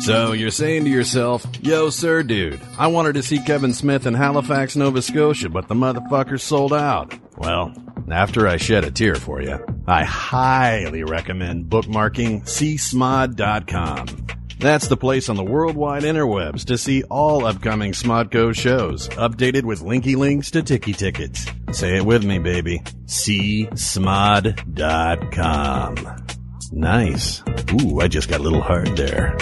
So you're saying to yourself, yo, sir, dude, I wanted to see Kevin Smith in Halifax, Nova Scotia, but the motherfucker sold out. Well, after I shed a tear for you, I highly recommend bookmarking csmod.com. That's the place on the worldwide interwebs to see all upcoming Smodco shows, updated with linky links to Tiki Tickets. Say it with me, baby. csmod.com. Nice. Ooh, I just got a little hard there.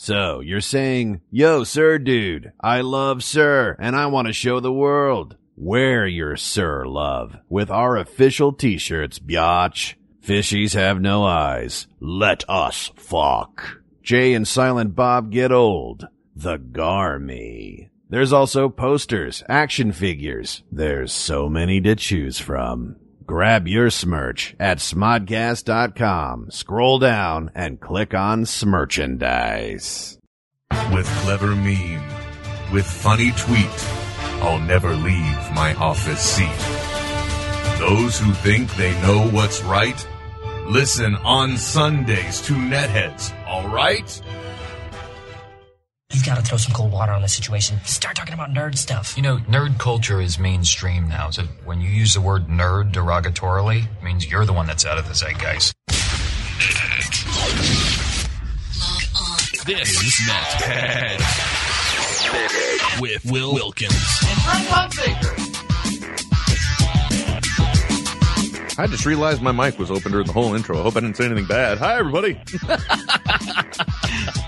So, you're saying, yo, sir, dude, I love sir, and I want to show the world. Wear your sir love with our official t-shirts, biatch. Fishies have no eyes. Let us fuck. Jay and Silent Bob get old. The Garmy. There's also posters, action figures. There's so many to choose from. Grab your Smerch at smodcast.com. Scroll down and click on Smerchandise. With clever meme, with funny tweet, I'll never leave my office seat. Those who think they know what's right, listen on Sundays to Netheads, alright? You've got to throw some cold water on the situation. Start talking about nerd stuff. You know, nerd culture is mainstream now. So when you use the word nerd derogatorily, it means you're the one that's out of the zeitgeist. This is Nethead with Will Wilkins. I just realized my mic was open during the whole intro. I hope I didn't say anything bad. Hi, everybody.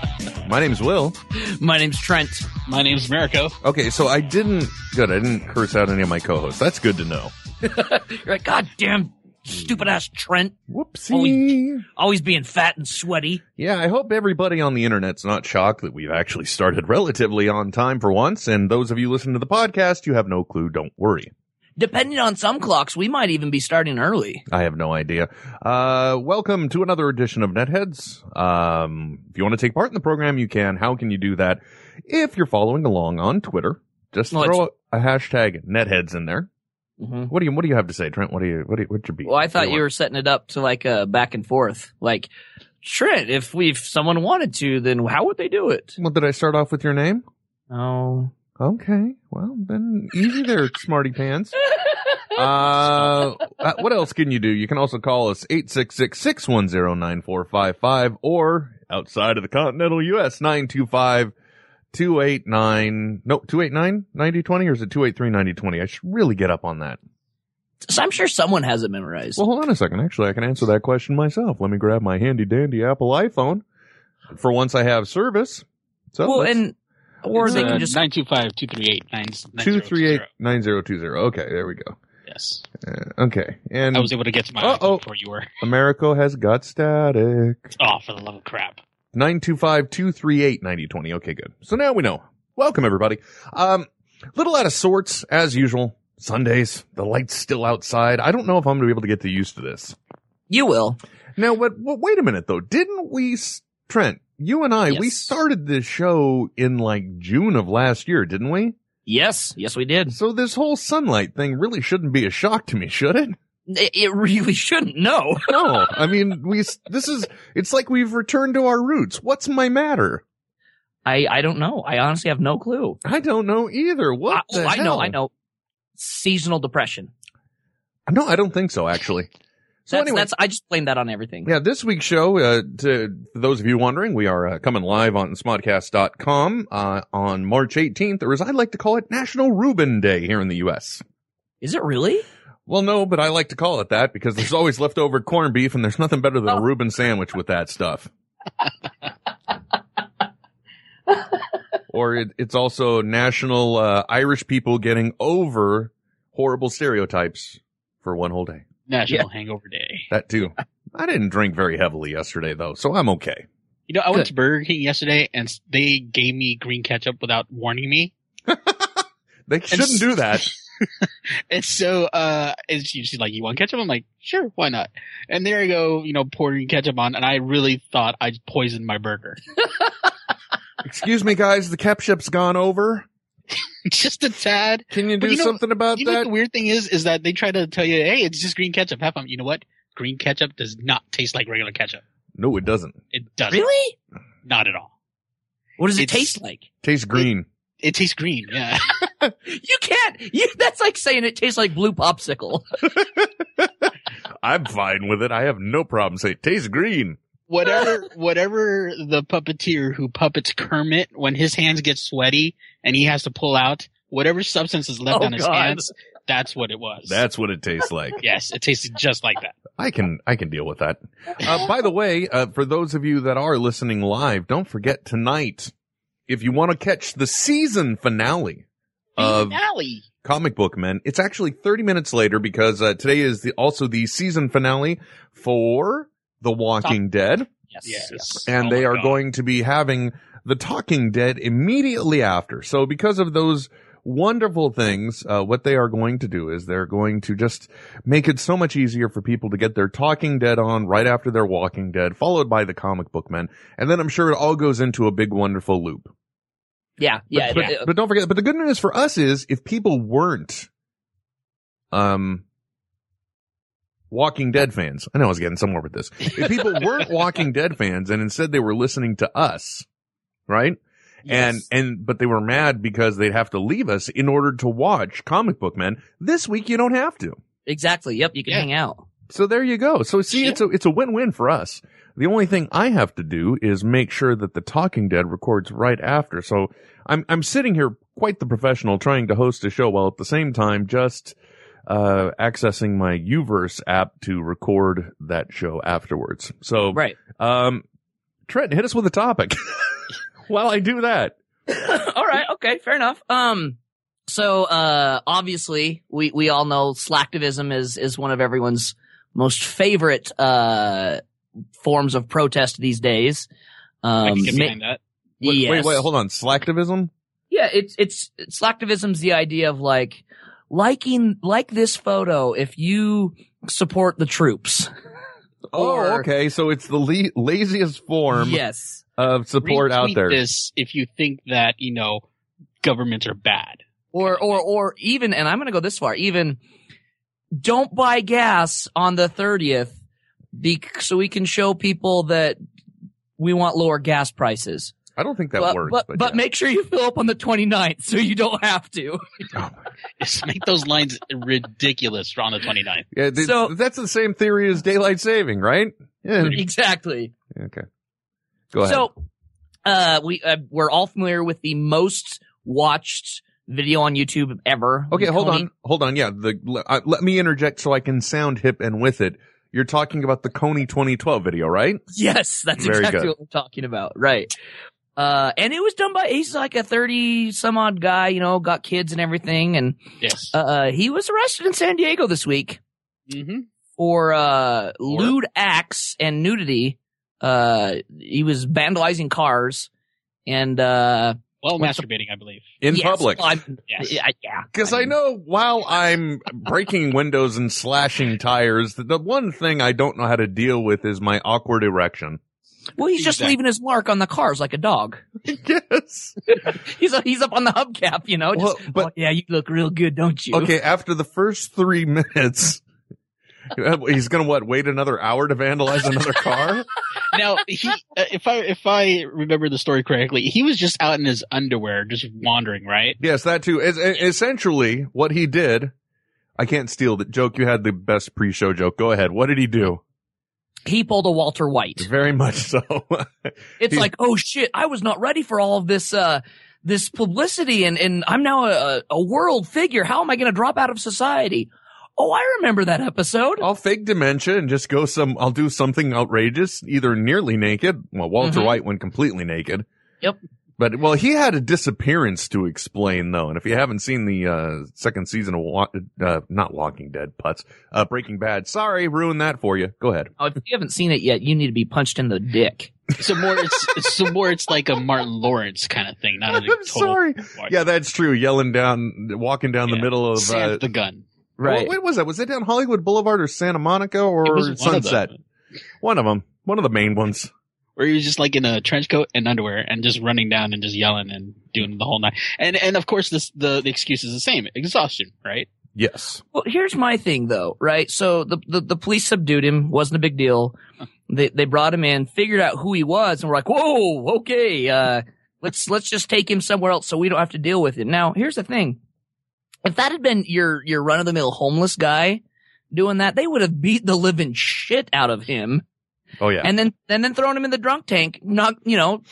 my name's Will. My name's Trent. My name's Americo. Okay, so I didn't, good, I didn't curse out any of my co-hosts. That's good to know. You're like, God damn, stupid ass Trent. Whoopsie. Always, always being fat and sweaty. Yeah, I hope everybody on the internet's not shocked that we've actually started relatively on time for once. And those of you listening to the podcast, you have no clue. Don't worry. Depending on some clocks, we might even be starting early. I have no idea. Uh, welcome to another edition of Netheads. Um, if you want to take part in the program, you can. How can you do that? If you're following along on Twitter, just Well, throw a hashtag Netheads in there. Mhm. What do you What do you have to say, Trent? What do you What do you, What's your beat? Well, I thought you want? were setting it up to like a back and forth. Like, Trent, if we if someone wanted to, then how would they do it? Well, did I start off with your name? Oh, Okay. Well, then easy there, smarty pants. Uh, uh, what else can you do? You can also call us 866-610-9455 or outside of the continental U.S. 925 289 no 289 9020 or is it 283 9020 I should really get up on that. so I'm sure someone has it memorized. Well, hold on a second. Actually, I can answer that question myself. Let me grab my handy dandy Apple iPhone. For once I have service. So Well, and or It's, they can just 925-238-9020. Okay, there we go. Yes. Uh, okay. And I was able to get to my Uh-oh. iPhone before you were. Americo has got static. Oh, for the love of crap. 925-238-9020. Okay, good. So now we know. Welcome everybody. Um, little out of sorts as usual. Sundays, the light's still outside. I don't know if I'm going to be able to get to used to this. you will. Now, what, what, wait a minute though. Didn't we, s- Trent, you and I, we started this show in like June of last year, didn't we? Yes, yes, we did. So this whole sunlight thing really shouldn't be a shock to me, should it? It, it really shouldn't. No. No, I mean, we, this is, it's like we've returned to our roots. What's my matter? I I don't know. I honestly have no clue. I don't know either. What I, oh, the oh, I know. I know. Seasonal depression. No, I don't think so, actually. So that's, anyway, that's I just blame that on everything. yeah, this week's show, uh, to for those of you wondering, we are uh, coming live on smodcast.com, uh, on March 18th, or as I like to call it, National Reuben Day here in the U.S. Is it really? Well, no, but I like to call it that because there's always leftover corned beef and there's nothing better than a Reuben sandwich with that stuff. or it, it's also National uh, Irish people getting over horrible stereotypes for one whole day. National Hangover Day. That too. I didn't drink very heavily yesterday though, so I'm okay. You know, I went to Burger King yesterday and they gave me green ketchup without warning me. They shouldn't do that. And so, uh, and she- she's like, you want ketchup? I'm like, sure, why not? And there I go, you know, pouring ketchup on and I really thought I poisoned my burger. Excuse me, guys, the ketchup's gone over. Just a tad. Can you do you know- something about You know what that? the weird thing is, is that they try to tell you, hey, it's just green ketchup. Have fun. You know what? Green ketchup does not taste like regular ketchup. No, it doesn't. It doesn't. Really? Not at all. What does it It's- taste like? Tastes green. It tastes green. Yeah. You can't. You, that's like saying it tastes like blue popsicle. I'm fine with it. I have no problem saying it tastes green. Whatever whatever the puppeteer who puppets Kermit when his hands get sweaty and he has to pull out whatever substance is left Oh, on his God. hands. That's what it was. That's what it tastes like. yes, it tasted just like that. I can I can deal with that. Uh, by the way, uh, for those of you that are listening live, don't forget tonight if you want to catch the season finale of Finale. Comic Book Men, it's actually 30 minutes later because uh, today is the, also the season finale for The Walking Dead, Yes. Yes. and Oh they are God. going to be having The Talking Dead immediately after. So because of those wonderful things, uh, what they are going to do is they're going to just make it so much easier for people to get their Talking Dead on right after their Walking Dead, followed by the Comic Book Men, and then I'm sure it all goes into a big wonderful loop. Yeah. Yeah. But, yeah. but, but don't forget, but the good news for us is if people weren't, um, Walking Dead fans, I know I was getting somewhere with this. If people weren't Walking Dead fans and instead they were listening to us, right? And, Yes. and, and, but they were mad because they'd have to leave us in order to watch Comic Book Men. This week you don't have to. Exactly. Yep. You can Yeah. hang out. So there you go. So see, it's a, it's a win-win for us. The only thing I have to do is make sure that the Talking Dead records right after. So I'm, I'm sitting here quite the professional trying to host a show while at the same time just, uh, accessing my Uverse app to record that show afterwards. So, Right. um, Trent, hit us with a topic while I do that. all right. Okay. Fair enough. Um, so, uh, obviously we, we all know slacktivism is, is one of everyone's most favorite, uh, forms of protest these days. I Um, can get ma- that. Wait, yes. wait, wait, hold on. Slacktivism? Yeah, it's it's slacktivism's the idea of like liking like this photo if you support the troops. Oh, Or- okay. So it's the le- laziest form yes. of support out Retweet there. This if you think that you know governments are bad. Or or or even and I'm going to go this far, even don't buy gas on the 30th be, so we can show people that we want lower gas prices. I don't think that but, works. but, But, but yeah. make sure you fill up on the 29th so you don't have to. Just make those lines ridiculous on the 29th. Yeah, th- So- that's the same theory as daylight saving, right? Yeah. exactly. Okay. Go ahead. So, uh, we uh, we're all familiar with the most watched video on YouTube ever. okay, hold Kony- on, hold on. Yeah, the uh, let me interject so I can sound hip and with it. You're talking about the Kony 2012 video, right? Yes, that's Very exactly good. what we're talking about. Right. Uh, and it was done by, he's like a 30 some odd guy, you know, got kids and everything. And, Yes. uh, he was arrested in San Diego this week mm-hmm. for, uh, lewd acts and nudity. Uh, he was vandalizing cars and, uh, Well, What's the- masturbating, I believe. In yes, public. well, Yes. yeah, yeah. Because I know while I'm breaking windows and slashing tires, the, the one thing I don't know how to deal with is my awkward erection. Well, he's just Exactly. leaving his mark on the cars like a dog. yes. He's he's up on the hubcap, you know. Just, Well, but- "Oh, yeah, you look real good, don't you? Okay, after the first three minutes, he's gonna what? Wait another hour to vandalize another car? now, he, uh, if I if I remember the story correctly, he was just out in his underwear, just wandering, right? yes, that too. Es- es- essentially, what he did. I can't steal the joke. You had the best pre-show joke. Go ahead. What did he do? He pulled a Walter White. Very much so. It's like, oh shit, I was not ready for all of this, uh, this publicity and, and I'm now a, a world figure. How am I going to drop out of society? Oh, I remember that episode. I'll fake dementia and just go some. I'll do something outrageous, either nearly naked. Well, Walter Mhm. White went completely naked. Yep. But well, he had a disappearance to explain though, and if you haven't seen the uh second season of Wa- uh not Walking Dead, putz, uh Breaking Bad, sorry, ruined that for you. Go ahead. Oh, if you haven't seen it yet, you need to be punched in the dick. So more, it's, so more, it's like a Martin Lawrence kind of thing, not a I'm sorry. Yeah, that's true. Yelling down, walking down the middle of Sans uh, the gun. What, what was that? Was it down Hollywood Boulevard or Santa Monica or one of Sunset? them. One of them. One of the main ones. Where he was just like in a trench coat and underwear and just running down and just yelling and doing the whole night. And and of course this the, the excuse is the same. Exhaustion, right? Yes. Well, here's my thing though, right? So the, the, the police subdued him, wasn't a big deal. They, they brought him in, figured out who he was, and were like, whoa, okay, uh, let's let's just take him somewhere else so we don't have to deal with it. Now, here's the thing: if that had been your your run of the mill homeless guy doing that, they would have beat the living shit out of him Oh yeah. and then and then throwing him in the drunk tank. Not you know,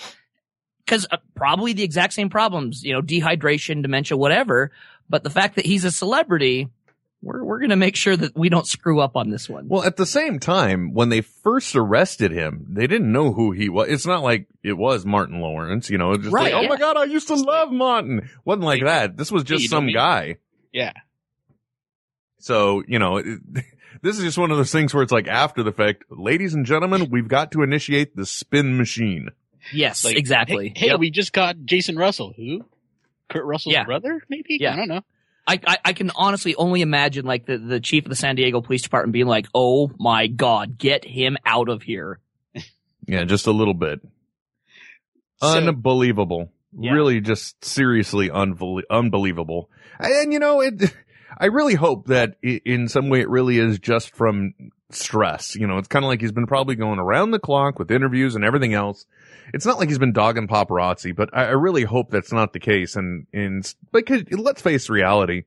because uh, probably the exact same problems, you know, dehydration, dementia, whatever. But the fact that he's a celebrity, we're we're gonna make sure that we don't screw up on this one. Well, at the same time, when they first arrested him, they didn't know who he was. It's not like it was Martin Lawrence, you know, it's just Right, like, oh yeah. my God, I used to love Martin. Wasn't like that. This was just some guy. Yeah. So, you know, it, this is just one of those things where it's like after the fact, ladies and gentlemen, we've got to initiate the spin machine. yes, Like, exactly. Hey, hey, Yep. we just got Jason Russell. Who? Kurt Russell's Yeah. brother, maybe? Yeah. I don't know. I, I I can honestly only imagine like the the chief of the San Diego Police Department being like, "Oh my God, get him out of here." Yeah, just a little bit. So- Unbelievable. Yeah. Really just seriously unbelie- unbelievable. And you know, it, I really hope that in some way it really is just from stress. You know, it's kind of like he's been probably going around the clock with interviews and everything else. It's not like he's been dogging paparazzi, but I, I really hope that's not the case. And, and because let's face reality,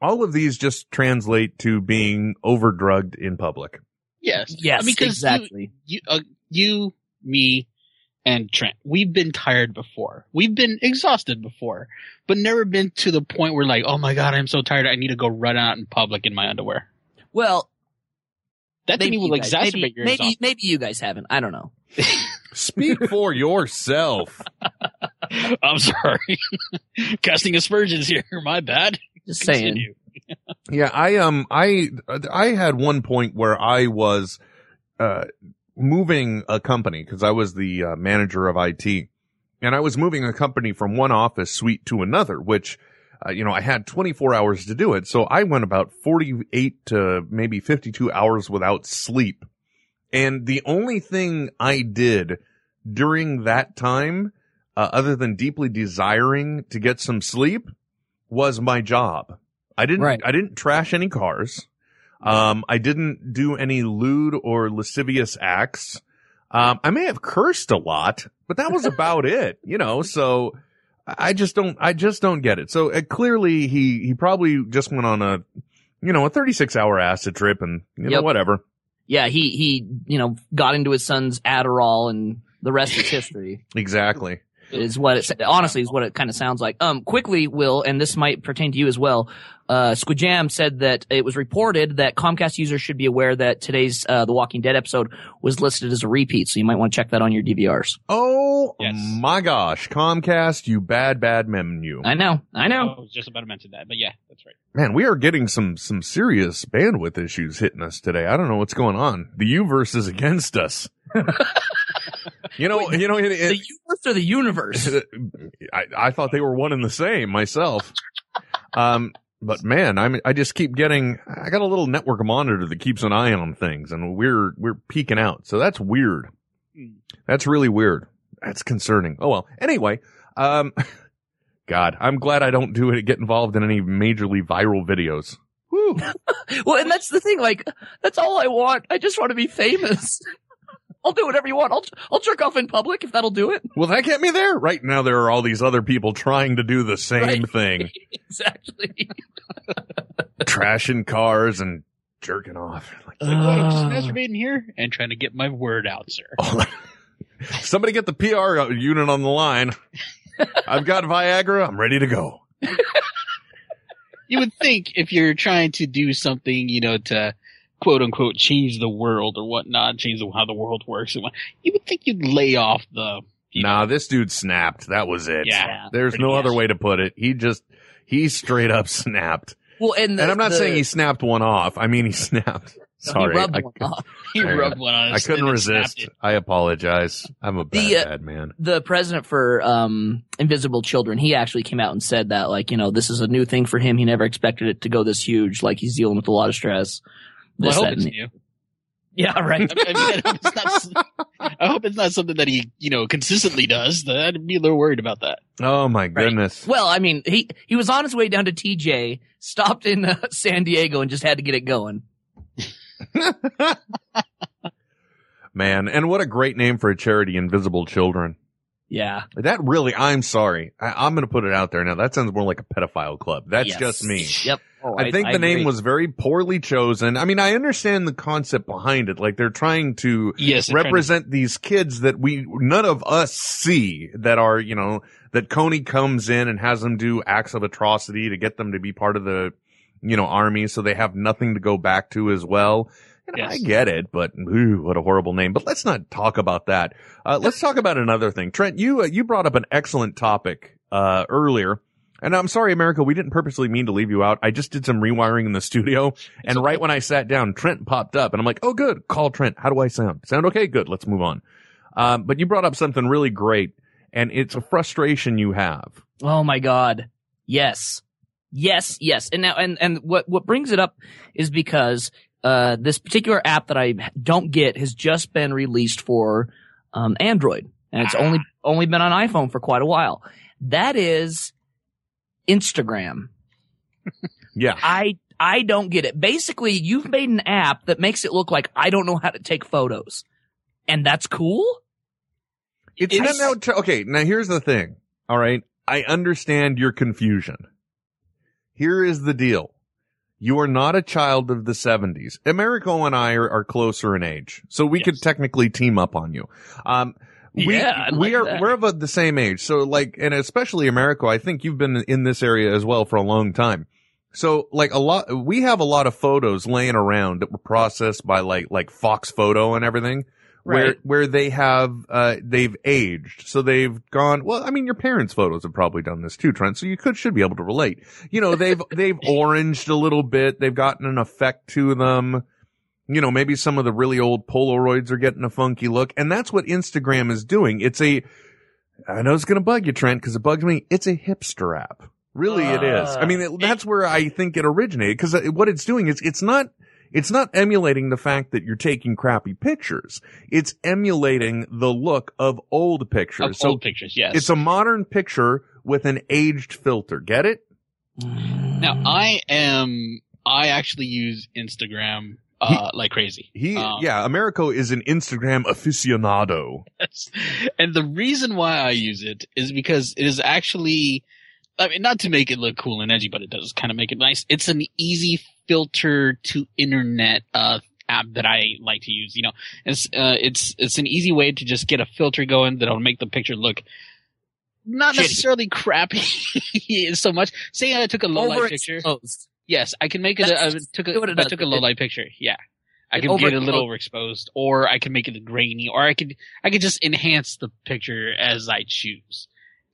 all of these just translate to being overdrugged in public. Yes. Yes, I mean, 'cause you- exactly. You, uh, you, me, and Trent, we've been tired before. We've been exhausted before, but never been to the point where like, oh my god, I'm so tired. I need to go run out in public in my underwear. Well, That maybe thing will you guys- exacerbate maybe, your maybe exhaustion. maybe you guys haven't. I don't know. Speak for yourself. I'm sorry. Casting aspersions here. My bad. Just saying. Yeah, I um I I had one point where I was uh moving a company because I was the uh, manager of IT and I was moving a company from one office suite to another which uh, you know I had 24 hours to do it so I went about 48 to maybe 52 hours without sleep and the only thing I did during that time uh, other than deeply desiring to get some sleep was my job I didn't Right. I didn't trash any cars. Um, I didn't do any lewd or lascivious acts. Um, I may have cursed a lot, but that was about it, you know, so I just don't, I just don't get it. So uh, clearly he, he probably just went on a, you know, a 36 hour acid trip and, you know, Yep. whatever. Yeah, he he you know got into his son's Adderall, and the rest is history. Exactly. Is what it honestly is what it kind of sounds like. Um, quickly, Will, and this might pertain to you as well. Uh, Squidjam said that it was reported that Comcast users should be aware that today's uh, The Walking Dead episode was listed as a repeat, so you might want to check that on your DVRs. Oh Yes. my gosh. Comcast, you bad, bad menu. I know, I know. I was just about to mention that, but yeah, that's right. Man, we are getting some some serious bandwidth issues hitting us today. I don't know what's going on. The Uverse is against us. you know, you know, it, The it, universe or the universe? I, I thought they were one and the same myself. Um, but man, I'm I just keep getting. I got a little network monitor that keeps an eye on things, and we're we're peeking out. So that's weird. Hmm. That's really weird. That's concerning. Oh well. Anyway, um, God, I'm glad I don't do it. Get involved in any majorly viral videos. Woo. well, and that's the thing. Like, that's all I want. I just want to be famous. I'll do whatever you want. I'll I'll jerk off in public if that'll do it. Well, that get me there. Right now, there are all these other people trying to do the same Right. thing, exactly. trashing cars and jerking off. Like, Like, I'm Uh. just masturbating here and trying to get my word out, sir. Somebody get the PR unit on the line. I've got Viagra. I'm ready to go. you would think if you're trying to do something, you know, to quote unquote change the world or whatnot, change the, how the world works, and what, you would think you'd lay off the. you Nah, this dude snapped. That was it. Yeah, There's no much. other way to put it. He just, he straight up snapped. Well, and the, and I'm not the- saying he snapped one off. I mean, he snapped. Sorry. he rubbed I, one off. He I- rubbed one on I couldn't resist. I apologize. I'm a bad, The, uh, bad man. the president for um, Invisible Children, he actually came out and said that, like, you know, this is a new thing for him. He never expected it to go this huge. Like, he's dealing with a lot of stress. Well, I hope that, it's new. Yeah, right. I, I mean, I hope, it's not, I hope it's not something that he, you know, consistently does. I'd be a little worried about that. Oh my goodness. well, I mean, he he was on his way down to TJ, stopped in uh, San Diego, and just had to get it going. Man, and what a great name for a charity, Invisible Children. Yeah. That really, I'm sorry. I, I'm going to put it out there now. That sounds more like a pedophile club. That's Yes. just me. Yep. Oh, I think the name was very poorly chosen. I mean, I understand the concept behind it. Like they're trying to Yes, they're to- represent these kids that we, none of us see that are, you know, that Kony comes in and has them do acts of atrocity to get them to be part of the, you know, army. So they have nothing to go back to as well. Yes. I get it, but ooh, what a horrible name. But let's not talk about that. Uh, let's talk about another thing. Trent, you, uh, you brought up an excellent topic, uh, earlier. And I'm sorry, Americo, we didn't purposely mean to leave you out. I just did some rewiring in the studio. And right when I sat down, Trent popped up and I'm like, oh, good. Call Trent. How do I sound? Sound okay? Good. Let's move on. Um, but you brought up something really great and it's a frustration you have. Oh my god. Yes. Yes, yes. And now and and what what brings it up is because uh this particular app that I don't get has just been released for um Android and it's only only been on iPhone for quite a while. That is Instagram. Yeah. I I don't get it. Basically, you've made an app that makes it look like I don't know how to take photos. And that's cool? It's It's- not now. Tr- okay, now here's the thing. All right, I understand your confusion. Here is the deal. You are not a child of the 70s. Americo and I are, are closer in age, so we could technically team up on you. Um, we, Yeah, I'd we are, that. we're of the same age. So like, and especially Americo, I think you've been in this area as well for a long time. So like a lot, we have a lot of photos laying around that were processed by like, like Fox Photo and everything where Right. where they have uh they've aged so they've gone well i mean your parents photos have probably done this too trent so you could should be able to relate you know they've they've oranged a little bit they've gotten an effect to them you know maybe some of the really old polaroids are getting a funky look and that's what instagram is doing it's a i know it's going to bug you trent because it bugs me it's a hipster app really it is i uh, mean it, that's where i think it originated because uh, what it's doing is it's not it's not emulating the fact that you're taking crappy pictures. It's emulating the look of old pictures. Of so old pictures, yes. it's a modern picture with an aged filter. Get it? now I am. I actually use Instagram uh, like crazy. He, Um, yeah, Americo is an Instagram aficionado. Yes. And the reason why I use it is because it is actually, I mean, not to make it look cool and edgy, but it does kind of make it nice. It's an easy filter to internet, uh, app that I like to use. You know, it's, uh, it's, it's an easy way to just get a filter going that'll make the picture look not Shitty. necessarily crappy so much. Say I took a low light picture. Overexposed. Yes, I can make it. A, I took a, I took a low light picture. Yeah, I can get it a little overexposed, or I can make it grainy, or I could I could just enhance the picture as I choose,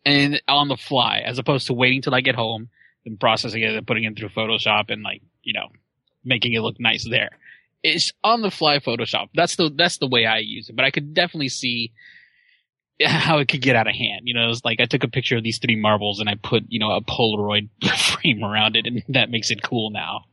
and on the fly, as opposed to waiting till I get home and processing it and putting it through Photoshop and like you know making it look nice there. It's on the fly Photoshop. That's the that's the way I use it. But I could definitely see how it could get out of hand. You know, it's like I took a picture of these three marbles and I put, you know, a Polaroid frame around it and that makes it cool now.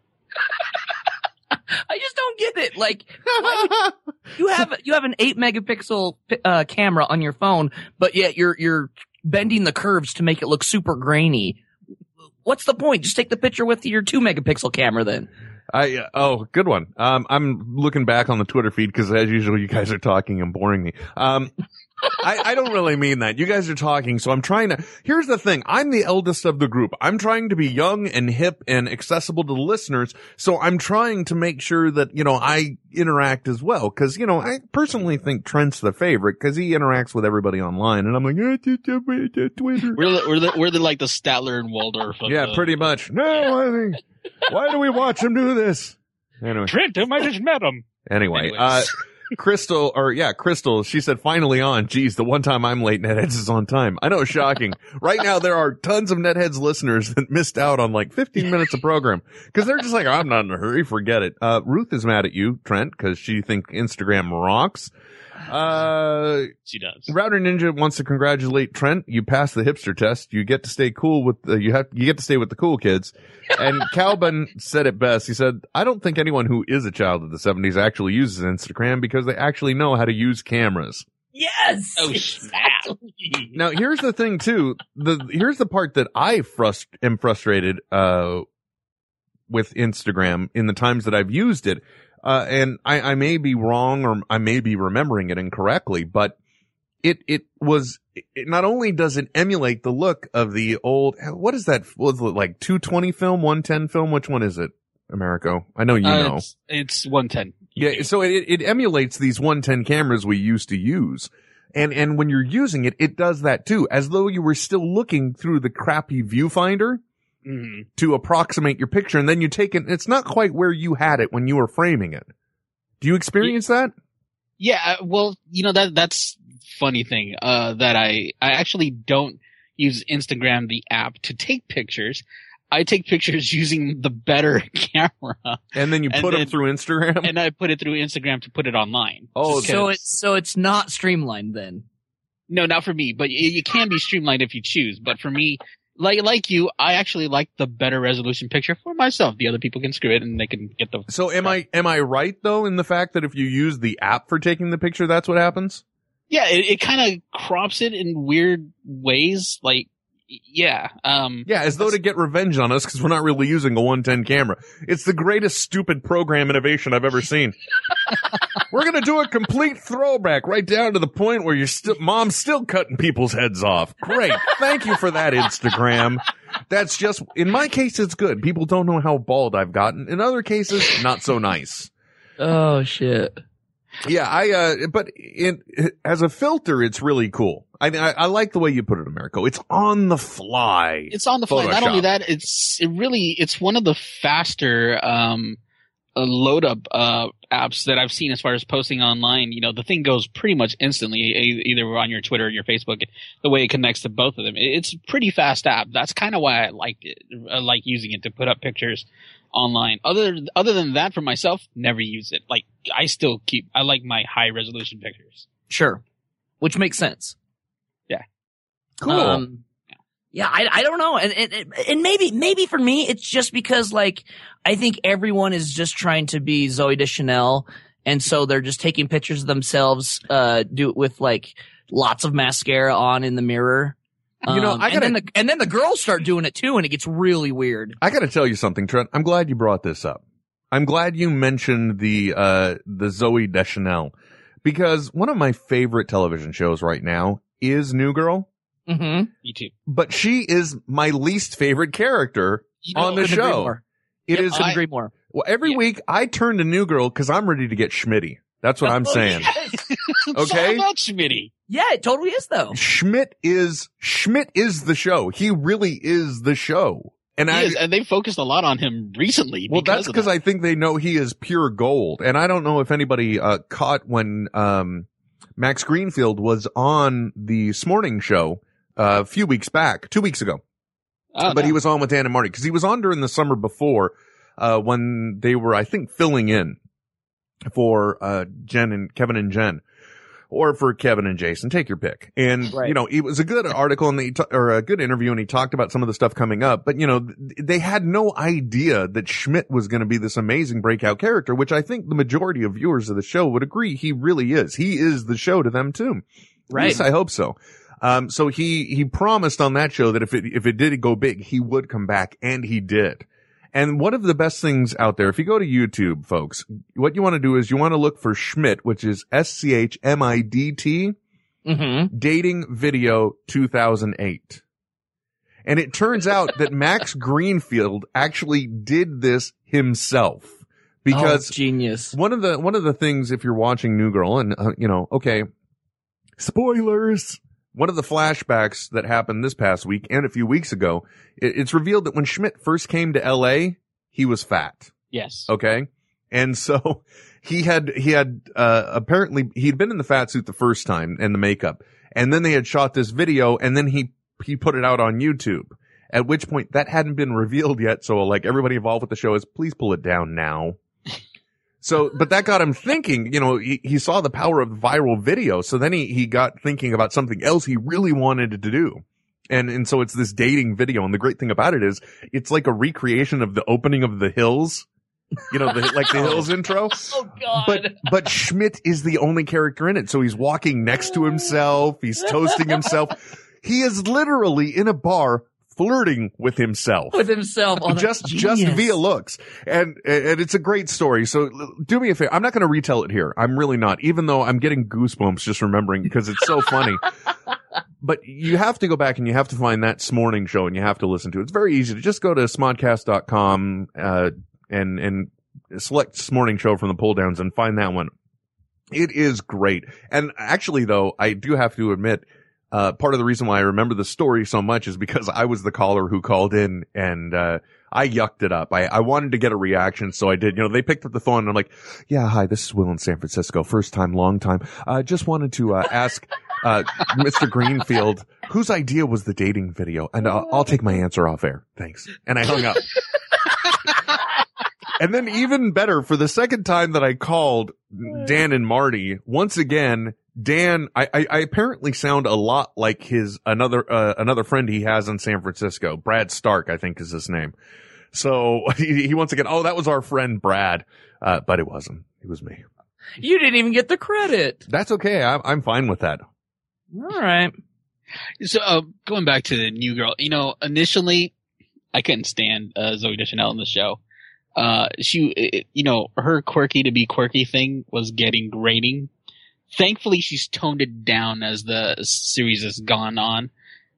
I just don't get it. Like, would- you have you have an eight megapixel uh, camera on your phone, but yet you're you're bending the curves to make it look super grainy. What's the point? Just take the picture with your two megapixel camera then. I uh, oh, good one. Um, I'm looking back on the Twitter feed because as usual, you guys are talking and boring me. Um, I, I don't really mean that. You guys are talking, so I'm trying to. Here's the thing: I'm the eldest of the group. I'm trying to be young and hip and accessible to the listeners. So I'm trying to make sure that you know I interact as well. Because you know, I personally think Trent's the favorite because he interacts with everybody online, and I'm like, "Ah, t- Twitter. We're the, we're the, we're the like the Statler and Waldorf. Of Yeah, the- pretty much. No, I think. Why do we watch him do this? Anyway. Trent, I just met him. Anyway, Anyways. uh, Crystal, or yeah, Crystal, she said finally on. Geez, the one time I'm late, Netheads is on time. I know, shocking. right now, there are tons of Netheads listeners that missed out on like 15 minutes of program because they're just like, I'm not in a hurry, forget it. Uh, Ruth is mad at you, Trent, because she think Instagram rocks. Uh, She does. Router Ninja wants to congratulate Trent. You passed the hipster test. You get to stay cool with the, you have, you get to stay with the cool kids. And Calvin said it best. He said, I don't think anyone who is a child of the seventies actually uses Instagram because they actually know how to use cameras. Yes. Oh, snap. exactly. Now, here's the thing too. The, here's the part that I frust, am frustrated, uh, with Instagram in the times that I've used it. Uh, and I, I may be wrong or I may be remembering it incorrectly, but it, it was it, not only does it emulate the look of the old, what is that? Was it like 220 film, 110 film? Which one is it? Americo. I know you Uh, know. It's, it's 110. Yeah, so it, it emulates these 110 cameras we used to use. And, and when you're using it, it does that too, as though you were still looking through the crappy viewfinder hmm to approximate your picture. And then you take it, it's not quite where you had it when you were framing it. Do you experience that? Yeah, uh, well, you know that that's funny thing. Uh, that I I actually don't use Instagram the app to take pictures. I take pictures using the better camera, And then you And put them through Instagram? and I put it through Instagram to put it online. Oh, Just So 'cause- it's so it's not streamlined then. no, not for me, but it, it can be streamlined if you choose. But for me, like like you, I actually like the better resolution picture for myself. The other people can screw it and they can get the. So am I am I right though in the fact that if you use the app for taking the picture, that's what happens? Yeah, it, it kind of crops it in weird ways. Like, yeah, um, Yeah, as though to get revenge on us because we're not really using a 110 camera. It's the greatest stupid program innovation I've ever seen. we're gonna do a complete throwback right down to the point where your st- mom's still cutting people's heads off. Great, thank you for that, Instagram. That's just in my case, it's good. People don't know how bald I've gotten. In other cases, not so nice. Oh shit. Yeah, I, uh, but in, as a filter, it's really cool. I, I, I like the way you put it, Americo. It's on the fly. it's on the fly. Not only that, it's it really it's one of the faster um uh, load up uh apps that I've seen as far as posting online. You know, the thing goes pretty much instantly, e- either on your Twitter or your Facebook. The way it connects to both of them, it's a pretty fast app. That's kind of why I like it. I like using it to put up pictures online. Other other than that, for myself, never use it. Like I still keep. I like my high resolution pictures. Sure. Which makes sense. Cool. Um, yeah, I, I don't know. And, and, and maybe, maybe for me, it's just because like, I think everyone is just trying to be Zooey Deschanel. And so they're just taking pictures of themselves, uh, do it with like lots of mascara on in the mirror. You know, Um, I and gotta- then the, and then the girls start doing it too and it gets really weird. I got to tell you something, Trent. I'm glad you brought this up. I'm glad you mentioned the uh the Zooey Deschanel because one of my favorite television shows right now is New Girl, Mm-hmm. Me too. but she is my least favorite character You on the couldn't agree show. more. It Yep, is I- agree more. well every Yeah. week I turn to New Girl because I'm ready to get Schmitty. That's what I'm Oh, saying. yes. Okay. so much, Schmitty. Yeah, it totally is though. Schmidt is Schmidt is the show. He really is the show. And He I is, and they focused a lot on him recently. Well, because that's because that. I think they know he is pure gold. And I don't know if anybody uh, caught when um, Max Greenfield was on the Smorning show uh, a few weeks back, two weeks ago. Oh, but no. he was on with Dan and Marty because he was on during the summer before uh, when they were, I think, filling in for uh, Jen and Kevin and Jen. Or for Kevin and Jason, take your pick. And, Right. you know, it was a good article and he ta- or a good interview and he talked about some of the stuff coming up. But, you know, th- they had no idea that Schmidt was going to be this amazing breakout character, which I think the majority of viewers of the show would agree he really is. He is the show to them too. At Right. least I hope so. Um, so he, he promised on that show that if it, if it did go big, he would come back and he did. And one of the best things out there, if you go to YouTube, folks, what you want to do is you want to look for Schmidt, which is S-C-H-M-I-D-T, Mm-hmm. dating video 2008. And it turns out that Max Greenfield actually did this himself because oh, genius. one of the one of the things if you're watching New Girl and uh, you know, okay, spoilers. One of the flashbacks that happened this past week and a few weeks ago, it, it's revealed that when Schmidt first came to L.A., he was fat. yes. Okay, and so he had he had uh, apparently he'd been in the fat suit the first time and the makeup, and then they had shot this video, and then he he put it out on YouTube. At which point that hadn't been revealed yet, so like everybody involved with the show is please pull it down now. So, but that got him thinking, you know, he, he saw the power of viral video. So then he, he got thinking about something else he really wanted to do. And, and so it's this dating video. And the great thing about it is it's like a recreation of the opening of the hills. You know, the, like the oh, hills intro. Oh God. But, but Schmidt is the only character in it. So he's walking next to himself. He's toasting himself. He is literally in a bar flirting with himself with himself. Just just via looks and and it's a great story so do me a favor i'm not going to retell it here i'm really not even though i'm getting goosebumps just remembering because it's so funny but you have to go back and you have to find that morning show and you have to listen to it. It's very easy to just go to smodcast.com, uh, and, and select morning show from the pull downs and find that one. It is great. And actually though, I do have to admit, uh, part of the reason why I remember the story so much is because I was the caller who called in and, uh, I yucked it up. I, I wanted to get a reaction, so I did. You know, they picked up the phone and I'm like, yeah, hi, this is Will in San Francisco. First time, long time. I uh, just wanted to, uh, ask, uh, Mr. Greenfield, whose idea was the dating video? And I'll, I'll take my answer off air. Thanks. And I hung up. and then even better, for the second time that I called Dan and Marty, once again, Dan, I, I, I apparently sound a lot like his another uh, another friend he has in San Francisco, Brad Stark, I think is his name. So he, he once again, oh, that was our friend Brad, uh, but it wasn't. It was me. You didn't even get the credit. That's okay. I'm I'm fine with that. All right. So uh, going back to the new girl, you know, initially I couldn't stand uh, Zooey Deschanel in the show. Uh, she, it, you know, her quirky to be quirky thing was getting grating. Thankfully, she's toned it down as the series has gone on,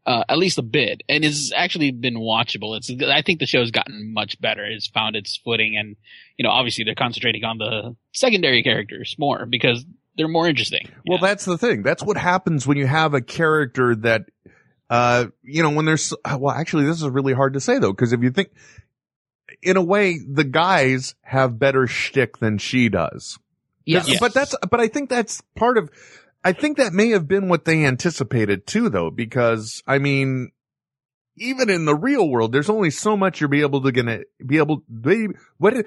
uh, at least a bit, and it's actually been watchable. It's, I think the show's gotten much better. It's found its footing, and you know, obviously they're concentrating on the secondary characters more because they're more interesting. Well, that's the thing. That's what happens when you have a character that, uh, you know, when there's, well, actually, this is really hard to say though, because if you think, in a way, the guys have better shtick than she does. Yes. Yes. But that's, but I think that's part of, I think that may have been what they anticipated too, though, because I mean, even in the real world, there's only so much you're be able to gonna be able, be, what is,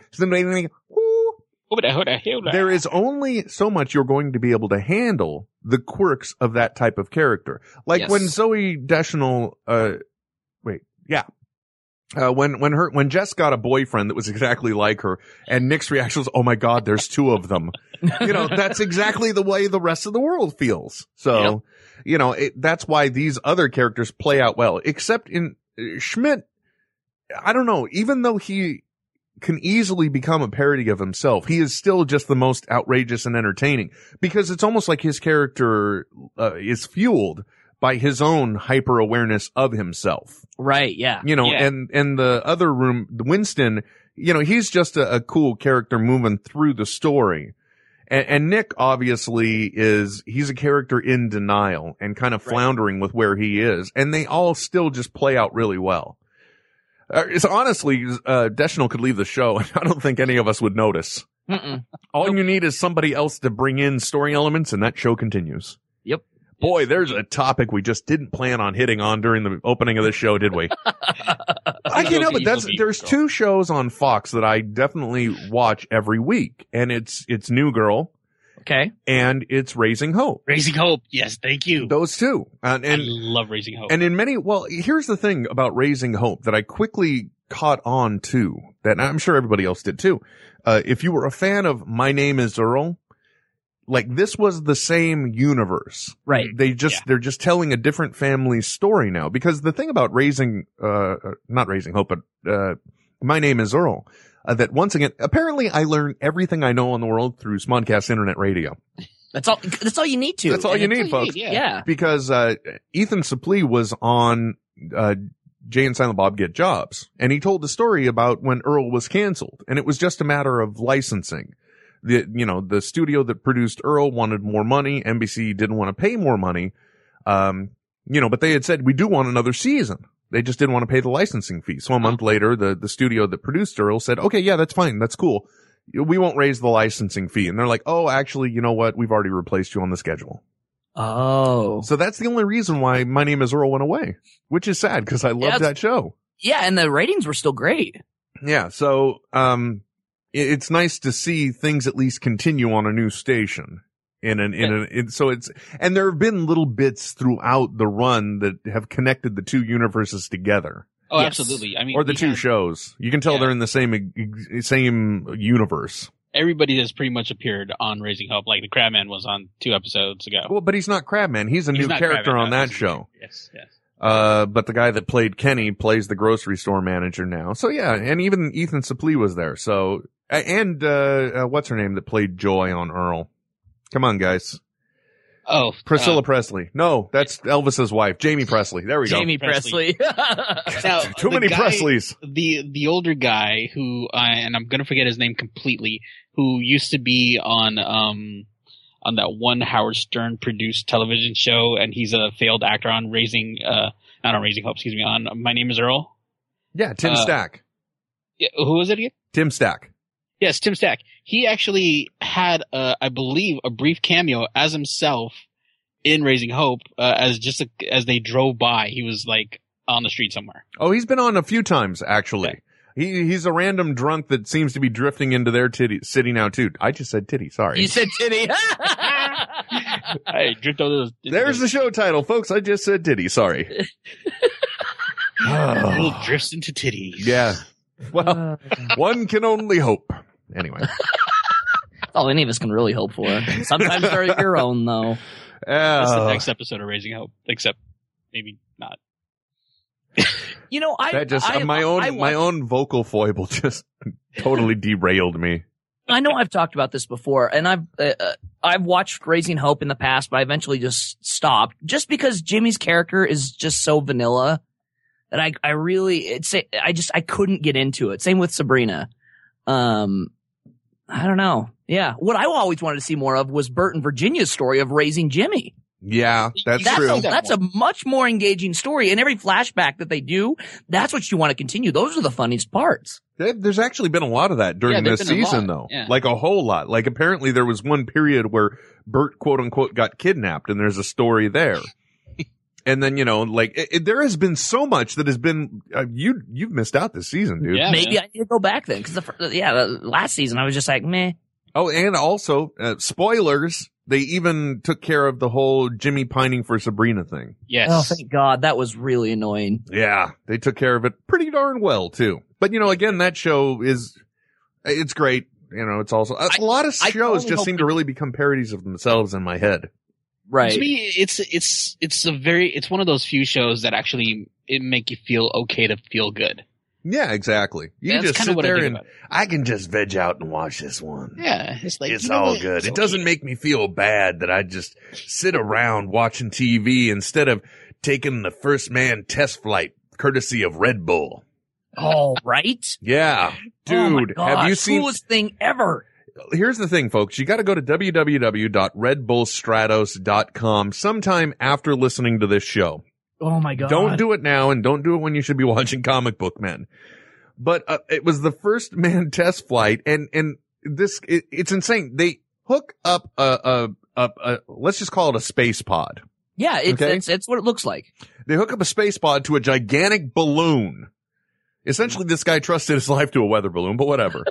there is only so much you're going to be able to handle the quirks of that type of character. Like Yes. when Zooey Deschanel, uh, wait, yeah. Uh, when, when her, when Jess got a boyfriend that was exactly like her and Nick's reaction was, oh my God, there's two of them. you know, that's exactly the way the rest of the world feels. So, Yep. you know, it, that's why these other characters play out well, except in uh, Schmidt. I don't know, even though he can easily become a parody of himself, he is still just the most outrageous and entertaining because it's almost like his character uh, is fueled by his own hyper awareness of himself Right. Yeah. you know, Yeah. and, and the other room, Winston, you know, he's just a, a cool character moving through the story. And, and Nick obviously is, he's a character in denial and kind of Right. floundering with where he is. And they all still just play out really well. Uh, it's honestly, uh, Deschanel could leave the show and I don't think any of us would notice. Mm-mm. All you need is somebody else to bring in story elements and that show continues. Yep. Boy, there's a topic we just didn't plan on hitting on during the opening of the show, did we? I can know, but that's there's two shows on Fox that I definitely watch every week, and it's it's New Girl Okay. and it's Raising Hope. Raising Hope. Yes, thank you. Those two, and I and love Raising Hope. and in many, well, here's the thing about Raising Hope that I quickly caught on to that I'm sure everybody else did too. Uh, if you were a fan of My Name Is Earl, like this was the same universe. Right. They just, Yeah. they're just telling a different family story now because the thing about raising, uh, uh, not raising hope, but, uh, my name is Earl. Uh, that once again, apparently I learn everything I know in the world through Smodcast Internet Radio. That's all. That's all you need to. That's all And you it's- need, folks. yeah. Yeah. Because, uh, Ethan Suplee was on, uh, Jay and Silent Bob Get Jobs. And he told the story about when Earl was canceled. And it was just a matter of licensing. The, you know, the studio that produced Earl wanted more money. NBC didn't want to pay more money. Um, you know, but they had said, we do want another season. They just didn't want to pay the licensing fee. So a month later, the, the studio that produced Earl said, okay, yeah, that's fine. That's cool. We won't raise the licensing fee. And they're like, oh, actually, you know what? We've already replaced you on the schedule. Oh. So that's the only reason why My Name is Earl went away, which is sad because I loved it's- that show. Yeah, and the ratings were still great. Yeah. So, um, it's nice to see things at least continue on a new station. In an, in an, in, so it's, and there have been little bits throughout the run that have connected the two universes together. oh, Yes. absolutely. I mean, Or the two have- shows. You can tell Yeah. they're in the same, same universe. Everybody has pretty much appeared on Raising Hope. Like the Crabman was on two episodes ago. Well, but he's not Crabman. He's a He's new character Crabman, on no, that he's- show. Yes, yes. Uh, but the guy that played Kenny plays the grocery store manager now. So yeah, and even Ethan Suplee was there. So, a- and, uh, uh, what's her name that played Joy on Earl? Come on, guys. Oh, Priscilla uh, Presley. No, that's Elvis's wife, Jaime Pressly. There we Jaime go. Jaime Pressly. now, Too many guy- Presleys. The the older guy who I and I'm gonna forget his name completely, who used to be on um on that one Howard Stern produced television show, and he's a failed actor on Raising uh not on Raising Hope, excuse me, on My Name Is Earl. Yeah, Tim Uh, Stack. Yeah, who was it again? Tim Stack. Yes, Tim Stack. He actually had, uh, I believe, a brief cameo as himself in Raising Hope, uh, as just a, as they drove by. He was like on the street somewhere. Oh, he's been on a few times actually. He he's a random drunk that seems to be drifting into their titty city now too. I just said titty. Sorry. you said titty. Hey, drift over those. There's the show title, folks. I just said titty. Sorry. little Oh, drifts into titties. yeah. Well, one can only hope. Anyway. That's all any of us can really hope for. Sometimes they're your own, though. That's the Uh, next episode of Raising Hope, except maybe not. You know, I that just I, my own I my own vocal foible just totally derailed me. I know I've talked about this before, and I've uh, uh, I've watched Raising Hope in the past, but I eventually just stopped just because Jimmy's character is just so vanilla that I I really it's I just I couldn't get into it. Same with Sabrina. Um, I don't know. Yeah, what I always wanted to see more of was Bert and Virginia's story of raising Jimmy. Yeah, that's That's true. a, that's a much more engaging story, and every flashback that they do, that's what you want to continue. Those are the funniest parts. There's actually been a lot of that during there's this season, though. Yeah. Like a whole lot. Like apparently there was one period where Bert, quote unquote, got kidnapped, and there's a story there. And then you know, like it, it- there has been so much that has been uh, you you've missed out this season, dude. Yeah, Maybe man. I need to go back then because the fir- yeah the last season I was just like meh. Oh, and also uh, spoilers. They even took care of the whole Jimmy pining for Sabrina thing. Yes. Oh, thank God. That was really annoying. Yeah, they took care of it pretty darn well too. But you know, again, that show is it's great. You know, it's also a I- lot of shows totally just seem to really become parodies of themselves in my head. Right. To me, it's it's it's a very it's one of those few shows that actually it make you feel okay to feel good. Yeah, exactly. You That's can just kinda sit what I there think and. I can just veg out and watch this one. Yeah, it's like it's you know all what? good. It's It okay. doesn't make me feel bad that I just sit around watching TV instead of taking the first man test flight courtesy of Red Bull. all right right? Yeah. oh my Dude, have you gosh, seen coolest thing ever? Here's the thing, folks. You got to go to www.redbullstratos.com sometime after listening to this show. Oh my God. Don't do it now and don't do it when you should be watching comic book men. But uh, it was the first man test flight and, and this, it, it's insane. They hook up a, a, a, a, let's just call it a space pod. Yeah, it's, Okay. it's it's what it looks like. They hook up a space pod to a gigantic balloon. Essentially, this guy trusted his life to a weather balloon, but whatever.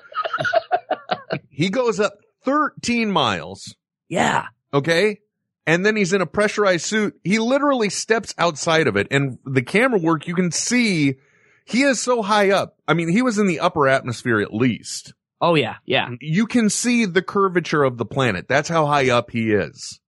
He goes up 13 miles. Yeah. Okay. And then he's in a pressurized suit. He literally steps outside of it and the camera work, you can see he is so high up. I mean, he was in the upper atmosphere at least. Oh yeah. Yeah. You can see the curvature of the planet. That's how high up he is.